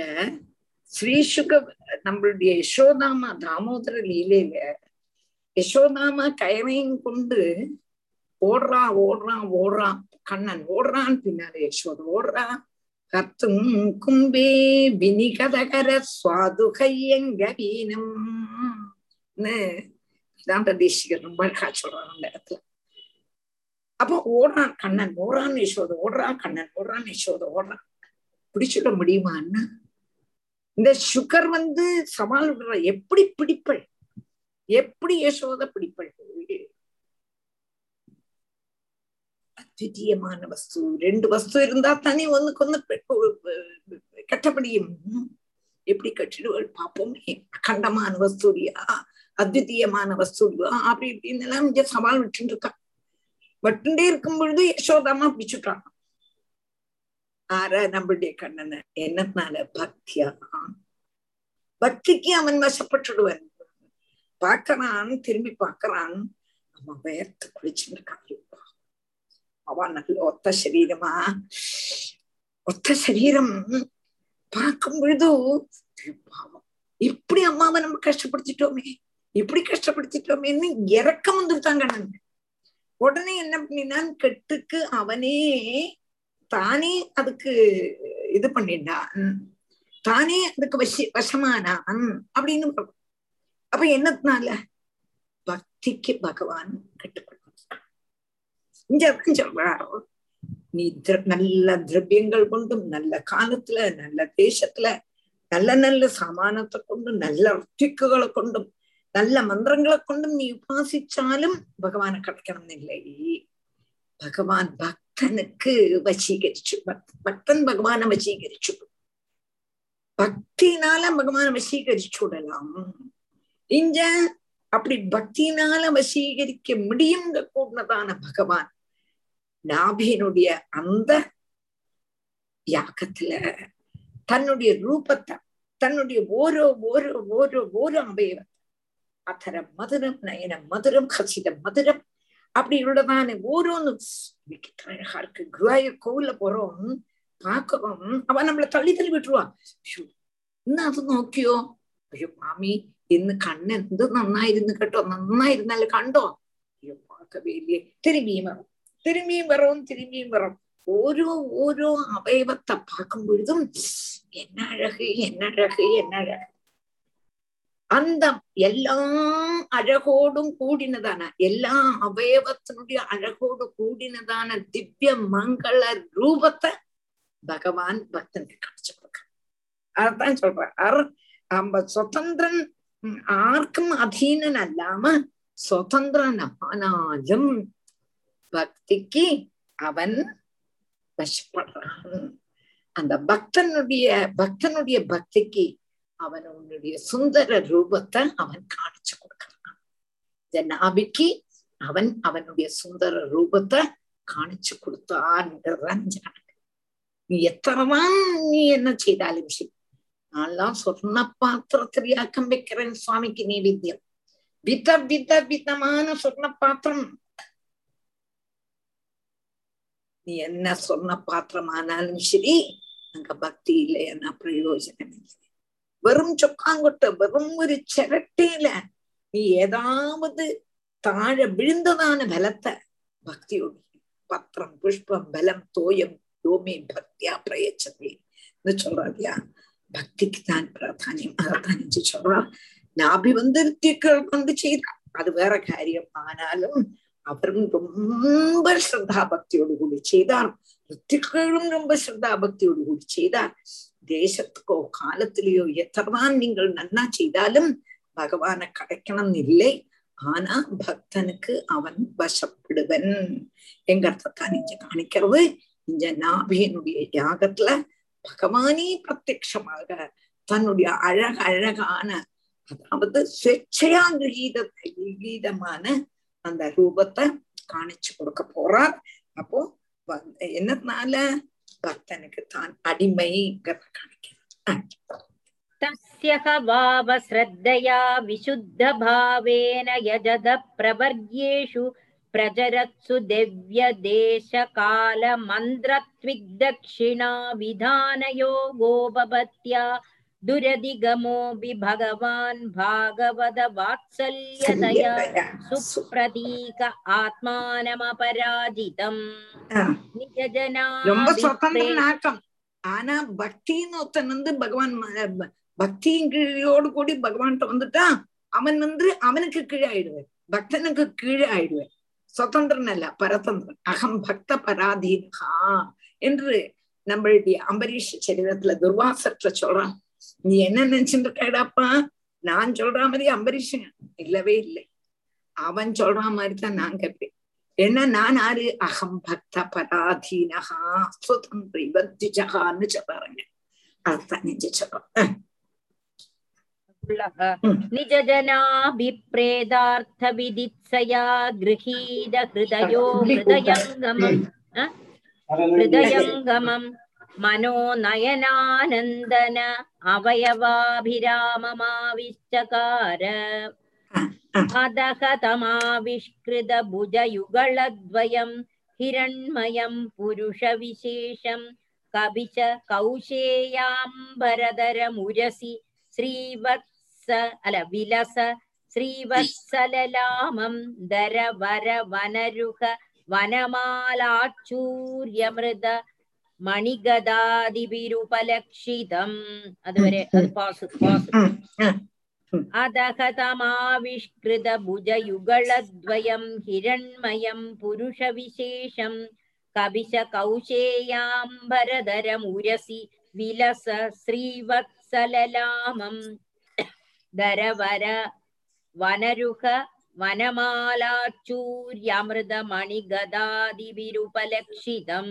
ஸ்ரீசுக நம்மளுடைய யசோதாமா தாமோதர லீலையில யசோதாமா கயனையும் கொண்டு ஓடுறான் ஓடுறான் ஓடுறான் கண்ணன் ஓடுறான் பின்னாடி யசோத ஓடுறான் கத்தும் கும்பே வினிகதகர சுவாதுகையங்க வீணம் வேதாந்த தேசிகர் ரொம்ப அழகா சொல்றாங்க அந்த இடத்துல அப்ப ஓடுறான் கண்ணன் ஓடுறான் யசோத ஓடுறான் கண்ணன் ஓடுறான் யசோத ஓடுறான். பிடிச்சுட முடியுமான்னு இந்த சுகர் வந்து சவால் விடுற எப்படி பிடிப்பள்? எப்படி யசோத பிடிப்பள்? அத்விதீயமான வஸ்து. ரெண்டு வஸ்து இருந்தா தனி ஒண்ணுக்கு ஒண்ணு கட்ட முடியும். எப்படி கட்டிடுவாள் பார்ப்போமே அகண்டமான வஸ்துரியா அத்விதீயமான வஸ்துரியா அப்படி இப்படின்னு எல்லாம் சவால் விட்டுருக்கா இருக்கா இருக்கும் பொழுது யசோதாமா பிடிச்சுட்டாங்க ஆற நம்மளுடைய கண்ணனை என்னத்தினால பக்தியா? பக்திக்கு அவன் வசப்பட்டுடுவன். பாக்குறான் திரும்பி பாக்குறான் நம்ம வேர்த்து குளிச்சுட்டு இருக்கான். அவன் நல்ல ஒத்த சரீரமா? ஒத்த சரீரம். பார்க்கும் பொழுது பாவம். இப்படி அம்மாவை நம்ம கஷ்டப்படுத்திட்டோமே. இப்படி கஷ்டப்படுத்திட்டோமேன்னு இறக்கம் வந்துருத்தாங்க கண்ணன். உடனே என்ன பண்ணினான்? கெட்டுக்கு அவனே தானே அதுக்கு இது பண்ணிட்டான். தானே அதுக்கு வசி வசமானான் அப்படின்னு அப்ப என்னத்தினால? பக்திக்கு பகவான் கட்டுப்படுத்த இங்க சொல்றார். நீ நல்ல திரவியங்கள் கொண்டும் நல்ல காலத்துல நல்ல தேசத்துல நல்ல நல்ல சாமானத்தை கொண்டும் நல்ல ருத்திக்குகளை கொண்டும் കൊണ്ടും நல்ல மந்திரங்களை கொண்டும் நீ உபாசிச்சாலும் பகவானை கிடைக்கணும்னு ഭഗവാൻ ഭക്തനുക്ക് വശീകരിച്ചു ഭക്- ഭക്തൻ ഭഗവാനെ വശീകരിച്ചു பக்தினால பகவானை வசீகரிச்சு விடலாம் இங்க அப்படி பக்தினால வசீகரிக்க முடியுங்க கூடதான பகவான் நாபியனுடைய அந்த யாகத்துல தன்னுடைய ரூபத்தை தன்னுடைய ஓரோ ஓரோ ஓரோ ஓரோ அவயவத்தை அத்தர மதுரம் நயனம் மதுரம் ஹசிதம் மதுரம் அப்படி உள்ளதான ஓரோன்னு இன்னைக்கு அழகா இருக்கு குருவாயூர் கோவில்ல போறோம் பாக்குறோம் அவன் நம்மள தள்ளி தள்ளி விட்டுருவா ஐயோ, ഇന്ന് അത് നോക്കിയോ അയ്യോ മാമി ഇന്ന് കണ്ണ് എന്ത് നന്നായിരുന്നു കേട്ടോ നന്നായിരുന്നല്ലോ കണ്ടോ അയ്യോ பார்க்கவே இல்லையே திரும்பியும் வரும் திரும்பியும் வரும் திரும்பியும் வரும் ഓരോ ഓരോ അവയവത്തെ பார்க்கும் பொழுதும் என்ன அழகு அந்த எல்லாம் அழகோடும் கூடினதான எல்லா அவயவத்தினுடைய அழகோடு கூடினதான திவ்ய மங்கள ரூபத்தை பகவான் பக்தனுக்கு காமிச்சு கொடுக்க அதான் சொல்றார். நம்ம சுதந்திரன் ஆர்க்கும் அதீனன் அல்லாம சுதந்திரன் ஆனாலும் பக்திக்கு அவன் வசப்படுறான். அந்த பக்தனுடைய பக்தனுடைய பக்திக்கு அவனுடைய சுந்தர ரூபத்தை அவன் காணிச்சு கொடுக்கிறான். ஜனாபிக்கு அவன் அவனுடைய சுந்தர ரூபத்தை காணிச்சு கொடுத்தான்ன்றதுதான் ஞானம். நீ எத்தனைதான் நீ என்ன செய்தாலும் சரி. நான்லாம் சொர்ண பாத்திரத்திரியாக்கம் வைக்கிறேன் சுவாமிக்கு நைவேத்தியம். வித வித விதமான சொர்ண பாத்திரம். நீ என்ன சொர்ண பாத்திரமானாலும் சரி அங்க பக்தி இல்லை என்ன பிரயோஜனம் இல்லை. வெறும் சொக்காங்கொட்ட வெறும் ஒரு சிரட்டையில நீ ஏதாவது தாழ விழுந்ததான பலத்தை பக்தியோடு பத்திரம் புஷ்பம் பலம் தோயம் யோமே பக்தியா பிரயச்சதே சொல்றாதியா பக்திக்கு தான் பிராதானியம். அதைத்தான் இஞ்சி சொல்றா. நாபி வந்து ரித்திகள் கொண்டு செய்தான் அது வேற காரியம். ஆனாலும் அவரும் ரொம்ப ஸ்ரத்தா பக்தியோடு கூடி செய்தார். ரித்திகளும் ரொம்ப ஸ்ரத்தா பக்தியோடு கூடி செய்தார். தேசத்துக்கோ காலத்திலேயோ எத்தனான் நீங்கள் நன்னா செய்தாலும் பகவான கிடைக்கணும் இல்லை. ஆனா பக்தனுக்கு அவன் வசப்படுவன். எங்கத்தான் இங்க காணிக்கிறது? இந்த நாபியனுடைய யாகத்துல பகவானே பிரத்யமாக தன்னுடைய அழக அழகான அதாவது ஸ்வேச்சையா கிரகீத கிரகீதமான அந்த ரூபத்தை காணிச்சு கொடுக்க போறார். அப்போ என்னத்தினால பக்தனுக்கு தான் அடிமைங்கிறத காணிக்கிறார் तस्य ह भावश्रद्धया विशुद्धभावेन यजद प्रवर्ग्येषु प्रचरत्सु दिव्यदेशकालमन्त्रत्विग्दक्षिणा विधानयोगोपपत्या दुरधिगमोऽपि भगवान् भागवतवात्सल्यतया सुप्रतीक आत्मानमपराजितम् ஆஹ் निजजना ரொம்ப சுதந்திரன் ஆக்கம் ஆனா பக்தின்னு ஒருத்தன் வந்து பகவான் ம- ப- பக்தியின் கீழோடு கூடி பகவான்கிட்ட வந்துட்டான் அவன் வந்து அவனுக்கு கீழே ஆயிடுவேன் பக்தனுக்கு கீழே ஆயிடுவேன் சுதந்திரன் அல்ல பரதந்திரன் அகம் பக்த பராதீனகா என்று நம்மளுடைய அம்பரீஷ் சரித்திரத்துல துர்வாசற்ற சொல்றான் நீ என்ன நினைச்சுட்டு இருக்காடாப்பா நான் சொல்ற மாதிரி அம்பரீஷன் இல்லவே இல்லை அவன் சொல்ற மாதிரி தான் நான் கேட்பேன் என்ன நான் ஆறு அகம் பக்த பராதீனகா சுதந்திர இவத்விஜகான்னு சொல்றாங்க அதான் நெஞ்சு சொல்றோம் ம். निजजनाभिप्रेदार्थविदित्सया गृहीत हृदयो हृदयङ्गमम् हृदयङ्गमम् मनोनयनानन्दन अवयवाभिराममाविश्चकार अधः तमाविष्कृतभुजयुगलद्वयम् हिरण्मयम् पुरुषविशेषम् कविच कौशेयाम्बरधरमुरसि श्रीवत्स अल विलस श्रीवत्सललामम् दरवरवनरुह वनमालाचूर्यमृद മണിഗദാദിവിരുപലക്ഷിതം അതുവരെ അത് പാസ് പാസ് ഉം, ഉം. അദഹതമാവിഷ്കൃത ഭുജയുഗളദ്വയം ഹിരൺമയം പുരുഷവിശേഷം കവിശ കൗശേയാംബരധരമുരസി വിലസ ശ്രീവത്സലലാമം ധരവര വനരുഹ വനമാലാച്ചൂര്യമൃതമണിഗദാദിവിരുപലക്ഷിതം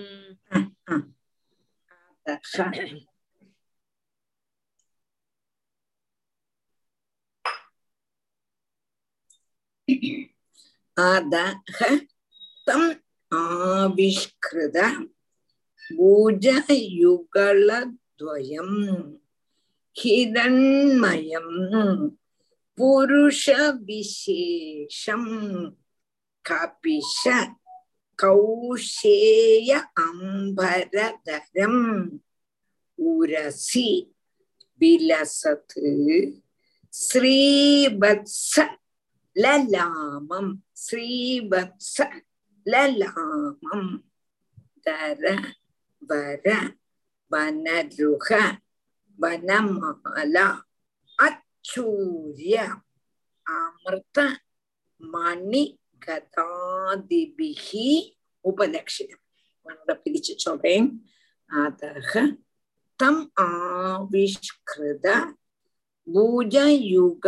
அதஹ தம் ஆவிஷ்கிருத பூஜயுகலத்வயம் ஹிரண்மயம் புருஷ விசேஷம் கபிஷ கௌஷேய அம்பரதரம் உரசி விலசத்து ஸ்ரீவத்ச லலாமம் ஸ்ரீவத்ச லலாமம் தர வர வனருக வனமாலா அச்சூரிய அமிர்த மணி கதாதிபிகி உபலட்சிதம் என்னோட பிரிச்சு சொல்றேன் அதக தம் ஆவிஷ்கிருத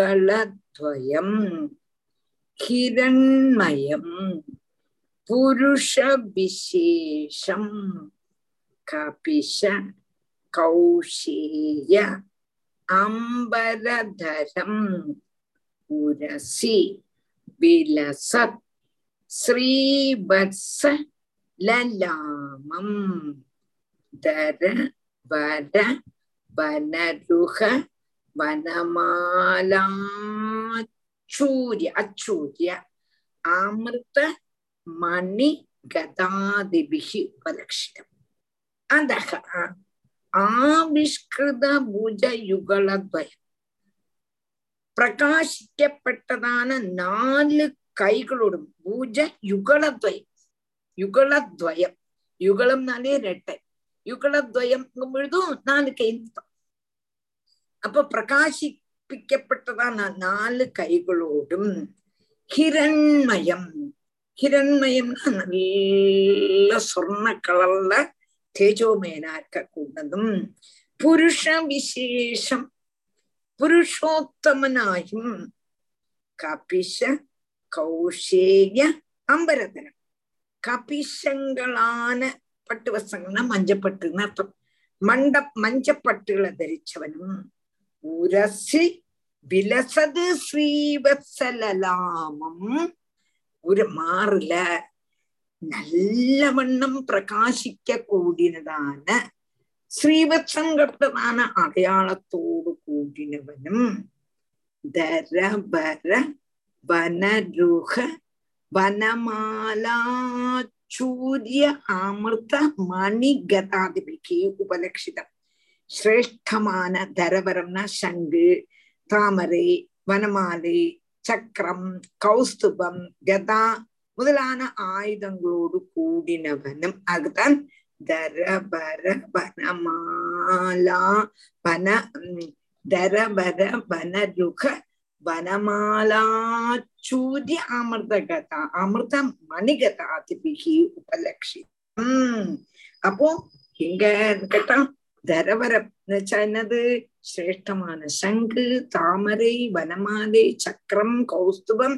பூஜயுகலத்வயம் கிரண்மயம் புருஷவிசேஷம் கபிஷ கௌஷேய அம்பரதரம் உரசி விலசத் ஸ்ரீவத்ச லலாமம் தர வர வனருக வனமாலாச்சூரிய அச்சூரிய அமிர்த மணி கதாதிபிகி உபலட்சிதம் அதக ஆவிஷ்கிருத புஜ யுகலத்வயம் പ്രകാശിക്കപ്പെട്ടതാണ് നാല് കൈകളോടും ഭുജ യുഗളദ്വയം യുഗളദ്വയം യുഗളം എന്നാലേ രട്ടൻ യുഗളദ്വയം എഴുതും നാല് കൈ അപ്പൊ പ്രകാശിപ്പിക്കപ്പെട്ടതാണ് നാല് കൈകളോടും ഹിരൺമയം ഹിരൺമയം നല്ല സ്വർണ്ണ കളറില തേജോമേനാക്ക കൂടതും പുരുഷ വിശേഷം പുരുഷോത്തമനായും കപിശ கௌசேய அம்பரதனம் கபிஷங்களான பட்டு வசங்கள்னா மஞ்சப்பட்டுன்னு அர்த்தம். மண்ட மஞ்சப்பட்டுகளை தரிச்சவனும் உரசி விலசது ஸ்ரீவத்சலலாமம். ஒரு மாறுல நல்ல வண்ணம் பிரகாசிக்க கூடினதான ശ്രീവത്സംഘട്ടനാണ് അടയാളത്തോട് കൂടിനവനും ധരബര വനരുഹ വനമാലാചൂര്യ അമൃത മണിഗതാധിപിക്ക് ഉപലക്ഷിതം ശ്രേഷ്ഠമാണ് ധരവരംന ശങ്ക് താമரை വനമാലി சக்கரம் கௌஸ்துபம் கதா முதலான ஆயுதங்களோடு கூடினவனும் அதுதான் தரபர வனமாலா பன தரபர வனருக വനമാലാച്ചൂര്യ അമൃതകഥ അമൃത മണികഥാതിഭി ഉപലക്ഷി അപ്പോ எங்க கேட்டா தரவரன்னு என்னது? சிரேஷ்டமான சங்கு தாமரை வனமாலை சக்கரம் கௌஸ்துபம்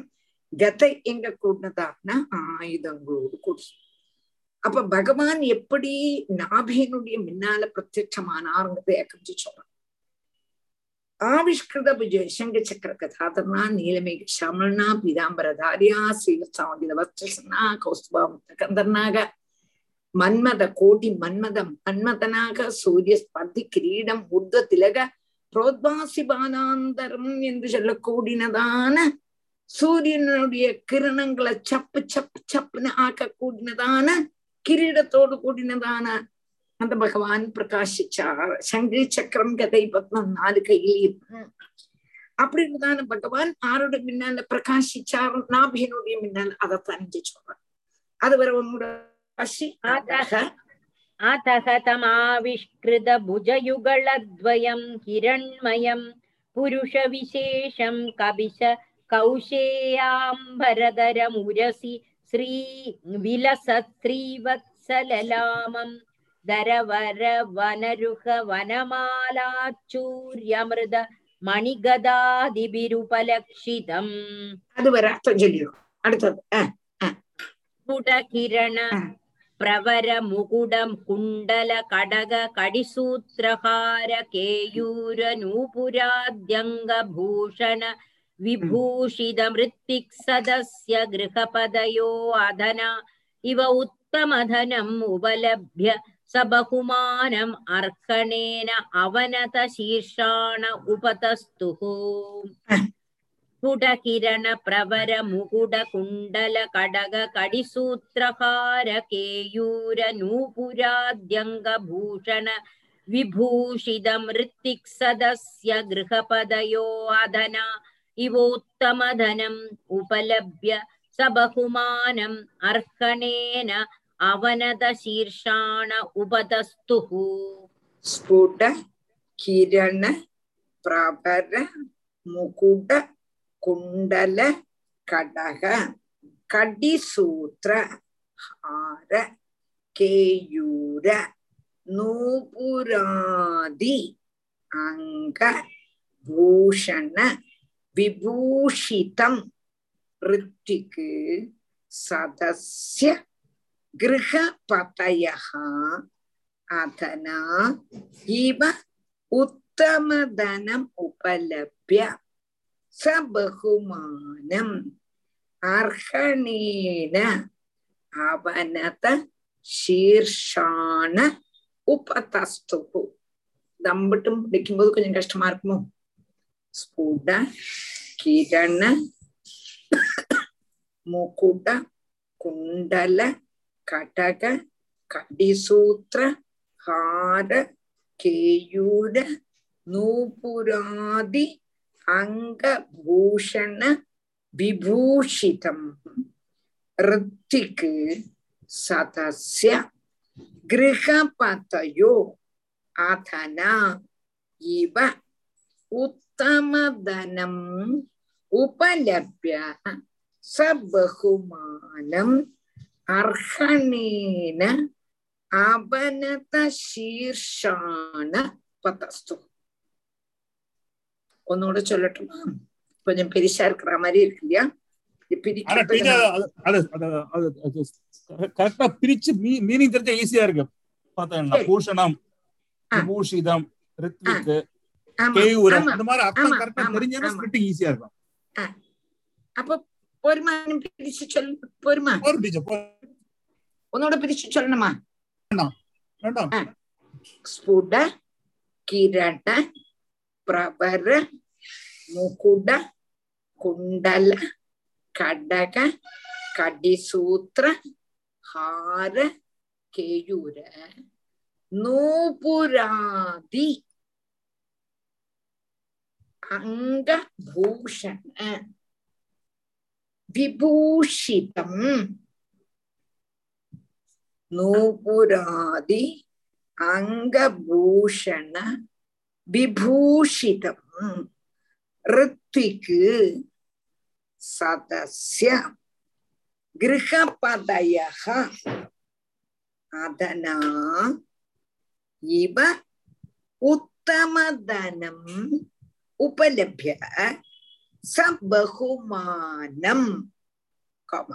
கதை எங்க கூடினதாகனா ஆயுதங்களோடு கூடி. அப்ப பகவான் எப்படி நாபியனுடைய முன்னால பிரத்யட்சமானாருங்கிறத கொஞ்சம் சொல்றான் ஆவிஷ்கிருத புஜ சங்க சக்கர கதாதர்னா நீலமேக சமணா பீதாம்பரதாரியா ஸ்ரீவத்சாவதில வஸ்திரசனா கௌஸ்துபா கந்தர்னாக மன்மத கோடி மன்மதம் மன்மதனாக சூரிய ஸ்பர்தி கிரீடம் உர்த திலக புரோத்வாசி பாலாந்தரம் என்று சொல்லக்கூடினதான சூரியனுடைய கிரணங்களை சப்பு சப்பு சப்புன்னு ஆக்க கூடினதான கிரீடத்தோடு கூடினதான அந்த பகவான் பிரகாசிச்சார் சங்கு சக்கரம் கதை பத்மம் நாலு கையிலையும் அப்படின்றதான பகவான் ஆரோட முன்னால பிரகாசிச்சார் நாபியனுடைய முன்னால் அதைத்தான் இங்க சொல்றார் அது வரை உன்னோட காசி अतः अतः तमाविष्कृत भुजयुगलद्वयं हिरण्मयं पुरुषविशेषं कविश कौशेयाम्बरधरमुरसि ஸ்ரீ விலசத்ரீவத்சலலாமம். தரவர வனருக வனமாலாச்சூரியமிருத மணிகதாதிபிருபலக்ஷிதம். அது வர அர்த்தம் சொல்லிடும் அடுத்தது. குடகிரண பிரவர முகுடம் குண்டல கடக கடிசூத்திரகார கேயூர நூபுராத்யங்க பூஷண नूपुराद्यङ्गभूषण विभूषितमृत्तिक्सदस्य गृहपदयो अधना इव उत्तमधनम् उपलभ्य स बहुमानम् अर्कणेन अवनत शीर्षाण उपतस्तुः स्फुटकिरण प्रवर मुकुट कुण्डल कडग कडिसूत्रहार केयूर नूपुराद्यङ्गभूषण विभूषितमृत्तिक्सदस्य गृहपदयो अधना इवोत्तमधनम् उपलभ्य स बहुमानम् अर्हणेन अवनतशीर्षाण उपतस्तुः स्फुट किरण प्रभर मुकुट कुण्डल कडः कडिसूत्र हार केयूर नूपुरादि अङ्ग भूषण விபூஷிதம் ரித்திக்கு சதசிய கிரகபதயா அதனா இவ உத்தமதனம் உபலபிய ச பகுமானம் அர்ஹணேன அவனத சீர்ஷான உபதஸ்து தம்பட்டும் பிடிக்கும்போது கொஞ்சம் கஷ்டமா இருக்குமோ? ஸ்புட கிரண முகுட குண்டல கடக கடிசூத்திர ஹார கேயூர நூபுராதி அங்கபூஷண விபூஷிதம் ரித்திக்கு சதசிய கிரகபதயோ அதனா இவ உத் உபலப்ய ச பகுமானம் அர்ஹணேன அபனத சீர்ஷான பதஸ்து. ஒன்னோட சொல்லட்டுமா? கொஞ்சம் பெருசா இருக்கிற மாதிரி இருக்கு இல்லையா? கரெக்டா பிரிச்சு மீனிங் தெரிஞ்சா ஈஸியா இருக்கு. பாத்தீங்கன்னா. பூஷணம் ஆ. விபூஷிதம் ரித்விக் ஆமா, கேயூரம் ஆமா. அந்த மாதிரி அர்த்தம் ஆமா, கரெக்டா ஆமா, தெரிஞ்சா ஆமா. ஸ்பிரிட்டிங் ஈஸியா இருக்கும் அப்ப பொறுமா நீ பிரிச்சு சொல்லு பொறுமா போர் டீச்சர் போர் உன்னோட பிரிச்சு சொல்லணுமா வேண்டாம் ஸ்புட கிரண பிரபர முகுட குண்டல கடக கடிசூத்திர ஹார கேயூர நூபுராதி அங்க பூஷண விபூஷிதம் நூபுராதி அங்கபூஷண விபூஷிதம் ரித்விக்கு சதசிய கிரகபதய அதனா இவ உத்தமதனம் உபலபிய ச பகுமானம் கம.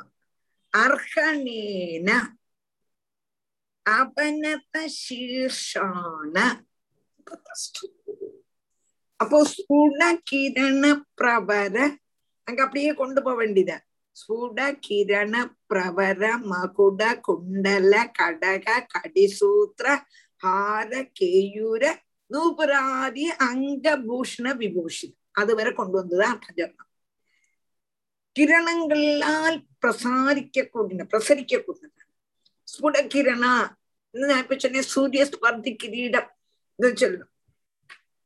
அர்ஹணேன அப்போ ஸ்புட கிரண பிரபர அங்க அப்படியே கொண்டு போக வேண்டியத. ஸ்புட கிரண பிரபர மகுட குண்டல கடக கடிசூத்திர ஹார கேயூர நூபுராதி அங்கபூஷண விபூஷித் அது வரை கொண்டு வந்துதான் அர்த்தஜர்ணம் கிரணங்களால் பிரசாரிக்க கூடின பிரசரிக்க கூடினது ஸ்புட கிரணா நான் இப்ப சொன்னேன் சூரிய ஸ்பர்தி கிரீடம் சொல்லணும்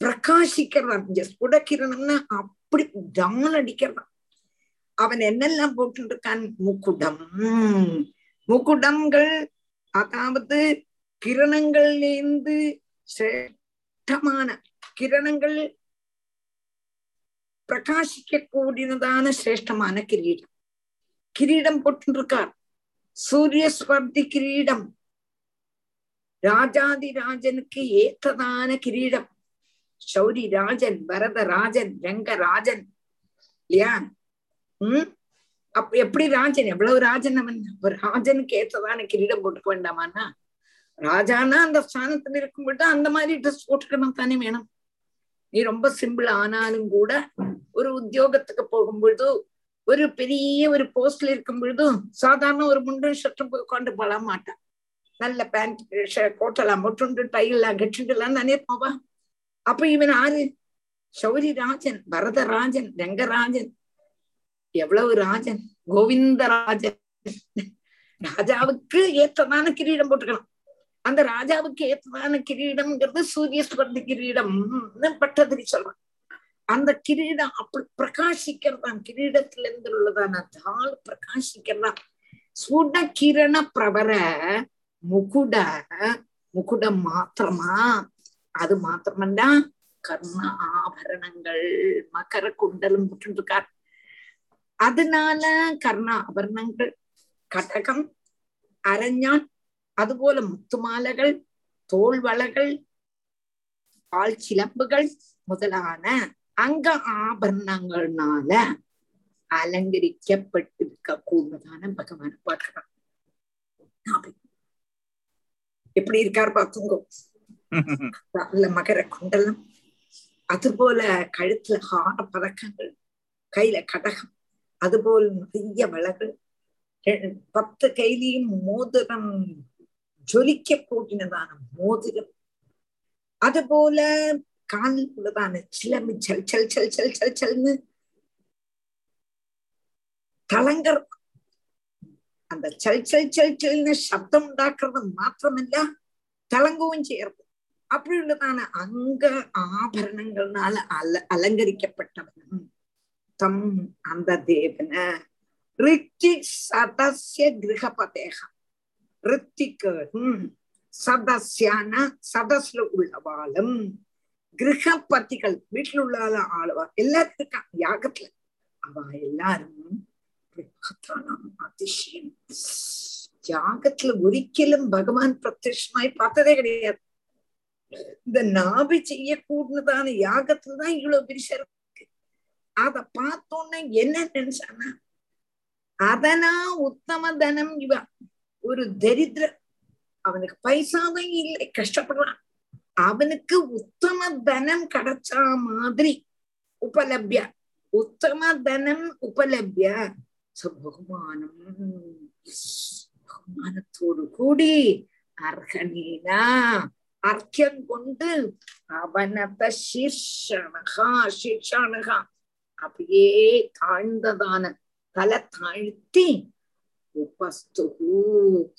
பிரகாசிக்கிறதான் ஸ்புட கிரணம்னா அப்படி டான் அடிக்கிறதான் அவன் என்னெல்லாம் போட்டு இருக்கான் முக்குடம் முக்குடங்கள் அதாவது கிரணங்கள்லேருந்து சிரேஷ்டமான கிரணங்கள் பிரகாசிக்க கூடினதான சிரேஷ்டமான கிரீடம் கிரீடம் போட்டுருக்கார் சூரியஸ்வர்தி கிரீடம் ராஜாதி ராஜனுக்கு ஏற்றதான கிரீடம் சௌரி ராஜன் பரத ராஜன் ரங்கராஜன் இல்லையா உம் அப்ப எப்படி ராஜன் எவ்வளவு ராஜன் அவன் ராஜனுக்கு ஏத்ததான கிரீடம் போட்டுக்க வேண்டாமான்னா ராஜானா அந்த ஸ்தானத்துல இருக்கும்போது அந்த மாதிரி ட்ரெஸ் போட்டுக்கணும் தானே வேணும். நீ ரொம்ப சிம்பிள் ஆனாலும் கூட ஒரு உத்தியோகத்துக்கு போகும்பொழுது ஒரு பெரிய ஒரு போஸ்ட்ல இருக்கும் பொழுதும் சாதாரண ஒரு முண்டும் ஷர்ட்டும் உட்காந்து போல மாட்டான். நல்ல பேண்ட் கோட்டெல்லாம் போட்டுண்டு டைலாம் எல்லாம் தானே போவா. அப்ப இவன் ஆறு சௌரி ராஜன் பரதராஜன் ரங்கராஜன். எவ்வளவு ராஜன்? கோவிந்தராஜன் ராஜாவுக்கு ஏற்றதான கிரீடம் போட்டுக்கணும். அந்த ராஜாவுக்கு ஏற்றதான கிரீடம்ங்கிறது சூரிய ஸ்பர்தி கிரீடம். பட்டதிரி சொல்றான். அந்த கிரீடம் அப்படி பிரகாசிக்கிறதான் கிரீடத்துல இருந்து உள்ளதான தாள் பிரகாசிக்கிறதான். சுட கிரண பிரபர முகுட முகுடம் மாத்திரமா? அது மாத்திரமல்ல கர்ண ஆபரணங்கள். மகர குண்டலும் விட்டுருக்கார் அதனால கர்ண ஆபரணங்கள் கடகம் அரஞ்சான் അതുപോലെ മുത്തുമാലകൾ തോൾവളകൾ ஆள் சிலம்புகள் முதலான அங்க ஆபரணங்கள்னால அலங்கரிக்கப்பட்டிருக்க கூடதான பகவான பார்க்கிறான் எப்படி இருக்கார் பார்த்துங்கோ அதுல மகர குண்டலம் அதுபோல கழுத்துல ஹார பதக்கங்கள் கையில கடகம் அதுபோல் நிறைய வளகள் பத்து கையிலையும் மோதிரம் ஜொலிக்க போகினதான மோதிரம். அதுபோல காலில் உள்ளதான சிலம்பு சல் சல் சல் சல் சல் சல்னு தளங்கர் அந்த சல் சல் சல் சல்னு சப்தம் உண்டாக்குறது மாத்திரமல்ல தளங்கவும் செய்யறது. அப்படி உள்ளதான அங்க ஆபரணங்கள்னால அல அலங்கரிக்கப்பட்டவனும் தம் அந்த தேவன ரிச்சி சதசிய கிரகபதேக ரித்திக்கு சதஸ்யான சதஸ்ல உள்ளவாலும் கிரகபதிகள் வீட்டுல உள்ள ஆளுவா எல்லாரும் இருக்கான் யாகத்துல அவ எல்லாரும் அதிசயம் யாகத்துல ஒரிக்கலும் பகவான் பிரத்யமாய் பார்த்ததே கிடையாது இந்த நாபி செய்யக்கூடதான யாகத்துலதான் இவ்வளவு பெருசா இருக்கு அத பார்த்தோன்னே என்ன நினைச்சானா அதனா உத்தம தனம் இவ ஒரு தரித்திர அவனுக்கு பைசாவே இல்லை கஷ்டப்படுறான். அவனுக்கு உத்தம தனம் கிடைச்சா மாதிரி உபலபிய. உத்தம தனம் உபலபிய. பகுமானம் பகுமானத்தோடு கூடி அர்ஹனீனா அர்க்கியம் கொண்டு அவனத சீர்ஷனகா சீர்ஷானகா. அப்படியே தாழ்ந்ததான தலை தாழ்த்தி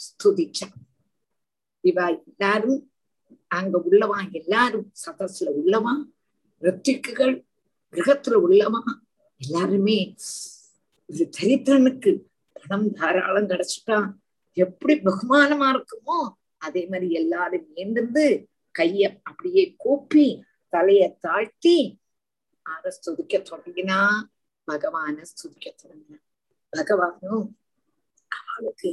ஸ்துதிச்சான் இவ எல்லாரும் அங்க உள்ளவா எல்லாரும் சதஸ்ல உள்ளவா ரித்திக்குகள் கிரகத்துல உள்ளவா எல்லாருமே ஒரு தரித்திரனுக்கு பணம் தாராளம் கிடைச்சிட்டா எப்படி பகுமானமா இருக்குமோ அதே மாதிரி எல்லாரும் ஏந்திருந்து கைய அப்படியே கூப்பி தலைய தாழ்த்தி ஆர ஸ்துதிக்க தொடங்கினா பகவான ஸ்துதிக்க தொடங்கினான் பகவானும் அவளுக்கு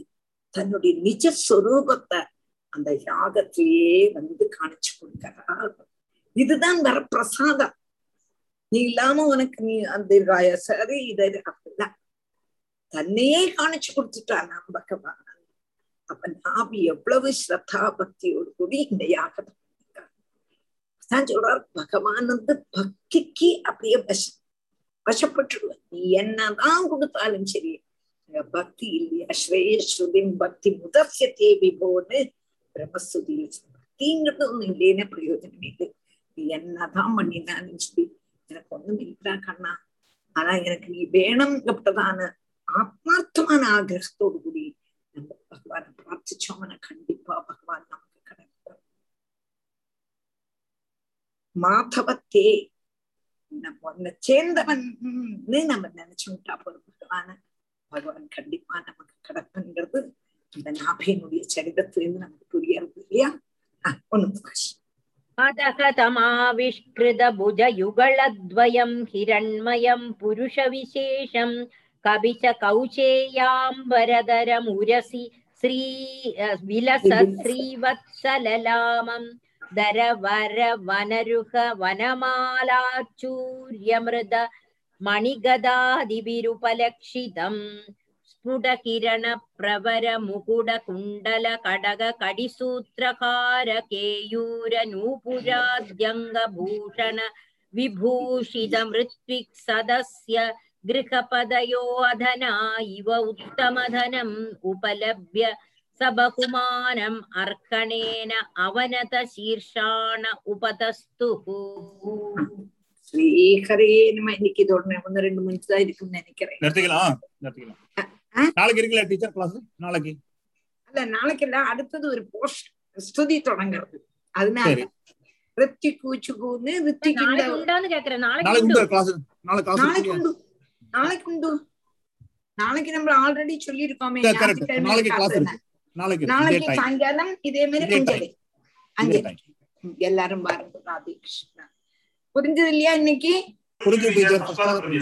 தன்னுடைய நிஜ சொரூபத்தை அந்த யாகத்திலேயே வந்து காணிச்சு கொடுக்கிறார். இதுதான் வர பிரசாதம் நீ இல்லாம உனக்கு நீ அந்த சரி இதை அப்படிதான் தன்னையே காணிச்சு கொடுத்துட்டான் நாம் பகவான். அப்ப நாபி எவ்வளவு ஸ்ரத்தா பக்தியோடு கூடி இந்த யாகத்தை தான் சொல்றார் பகவான் வந்து பக்திக்கு அப்படியே வசம் வசப்பட்டுருவ நீ என்னதான் கொடுத்தாலும் சரி பக்தி இல்லையா ஸ்ரேயஸ்ருதின் பக்தி முதற்சிய தேவி போன்னு பிரம்மஸ்துதி பக்திங்கிறது ஒண்ணு இல்லைன்னு பிரயோஜனம் இல்லை நீ என்னதான் பண்ணினாலும் சொல்லி எனக்கு ஒண்ணும் இல்லா கண்ணா ஆனா எனக்கு நீ வேணும் வேணும்ங்கப்பட்டதான ஆத்மார்த்தமான ஆகிரகத்தோடு கூடி நம்ம பகவானை பிரார்த்திச்சோம்னா கண்டிப்பா பகவான் நமக்கு கிடைப்பார் மாதவத்தே நம்ம சேர்ந்தவன் நம்ம நினைச்சுட்டா போதும் பகவான பகவான் கண்டிப்பா நமக்கு கிடப்புங்கிறது இந்த நாபியனுடைய சரிதத்திலிருந்து நமக்கு புரியறது இல்லையா ஒண்ணும் பிரகாஷ் अतः तमाविष्कृतभुजयुगलद्वयम् हिरण्मयम् पुरुषविशेषम् कविच कौचेयाम्बरधरमुरसि श्री विलस श्रीवत्सललामम् दरवर वनरुह वनमालाचूर्यमृद मणिगदादिभिरुपलक्षितम् स्फुटकिरण प्रवर मुकुड कुण्डल कडग कडिसूत्रहार केयूर नूपुराद्यङ्गभूषण विभूषित मृत्विक् सदस्य गृहपदयो अधना इव उत्तमधनम् उपलभ्य स बहुमानम् अर्कणेन अवनत शीर्षाण उपतस्तुः ஸ்ரீஹரே நம்ம இன்னைக்கு இதோட ஒன்னு ரெண்டு முடிச்சு தான் இருக்குன்னு நினைக்கிறேன் நிறுத்திக்கலாம் நிறுத்திக்கலாம்? நாளைக்கு இருக்குல்ல டீச்சர் கிளாஸ் நாளைக்கு அல்ல நாளைக்கு இல்ல அடுத்தது ஒரு போஸ்ட் ஸ்துதி தொடங்குறது அதனால சரி. ரித்தி கூச்சுகுன்னு ரித்திக்கு இந்த நாளைக்கு உண்டான்னு கேக்குறேன் நாளைக்கு நாளைக்கு உண்டு கிளாஸ் நாளைக்கு கிளாஸ் நாளைக்கு உண்டு நாளைக்கு உண்டு நாளைக்கு நம்ம ஆல்ரெடி கரெக்ட் ஞாயிற்றுக்கிழமை நாளைக்கு கிளாஸ். இருக்கு நாளைக்கு நாளைக்கு சாயங்காலம் இதே மாதிரி அஞ்சலி அஞ்சலி எல்லாரும் பாருங்க ராதே கிருஷ்ணா புரிஞ்சது இல்லையா இன்னைக்கு? புரிஞ்சு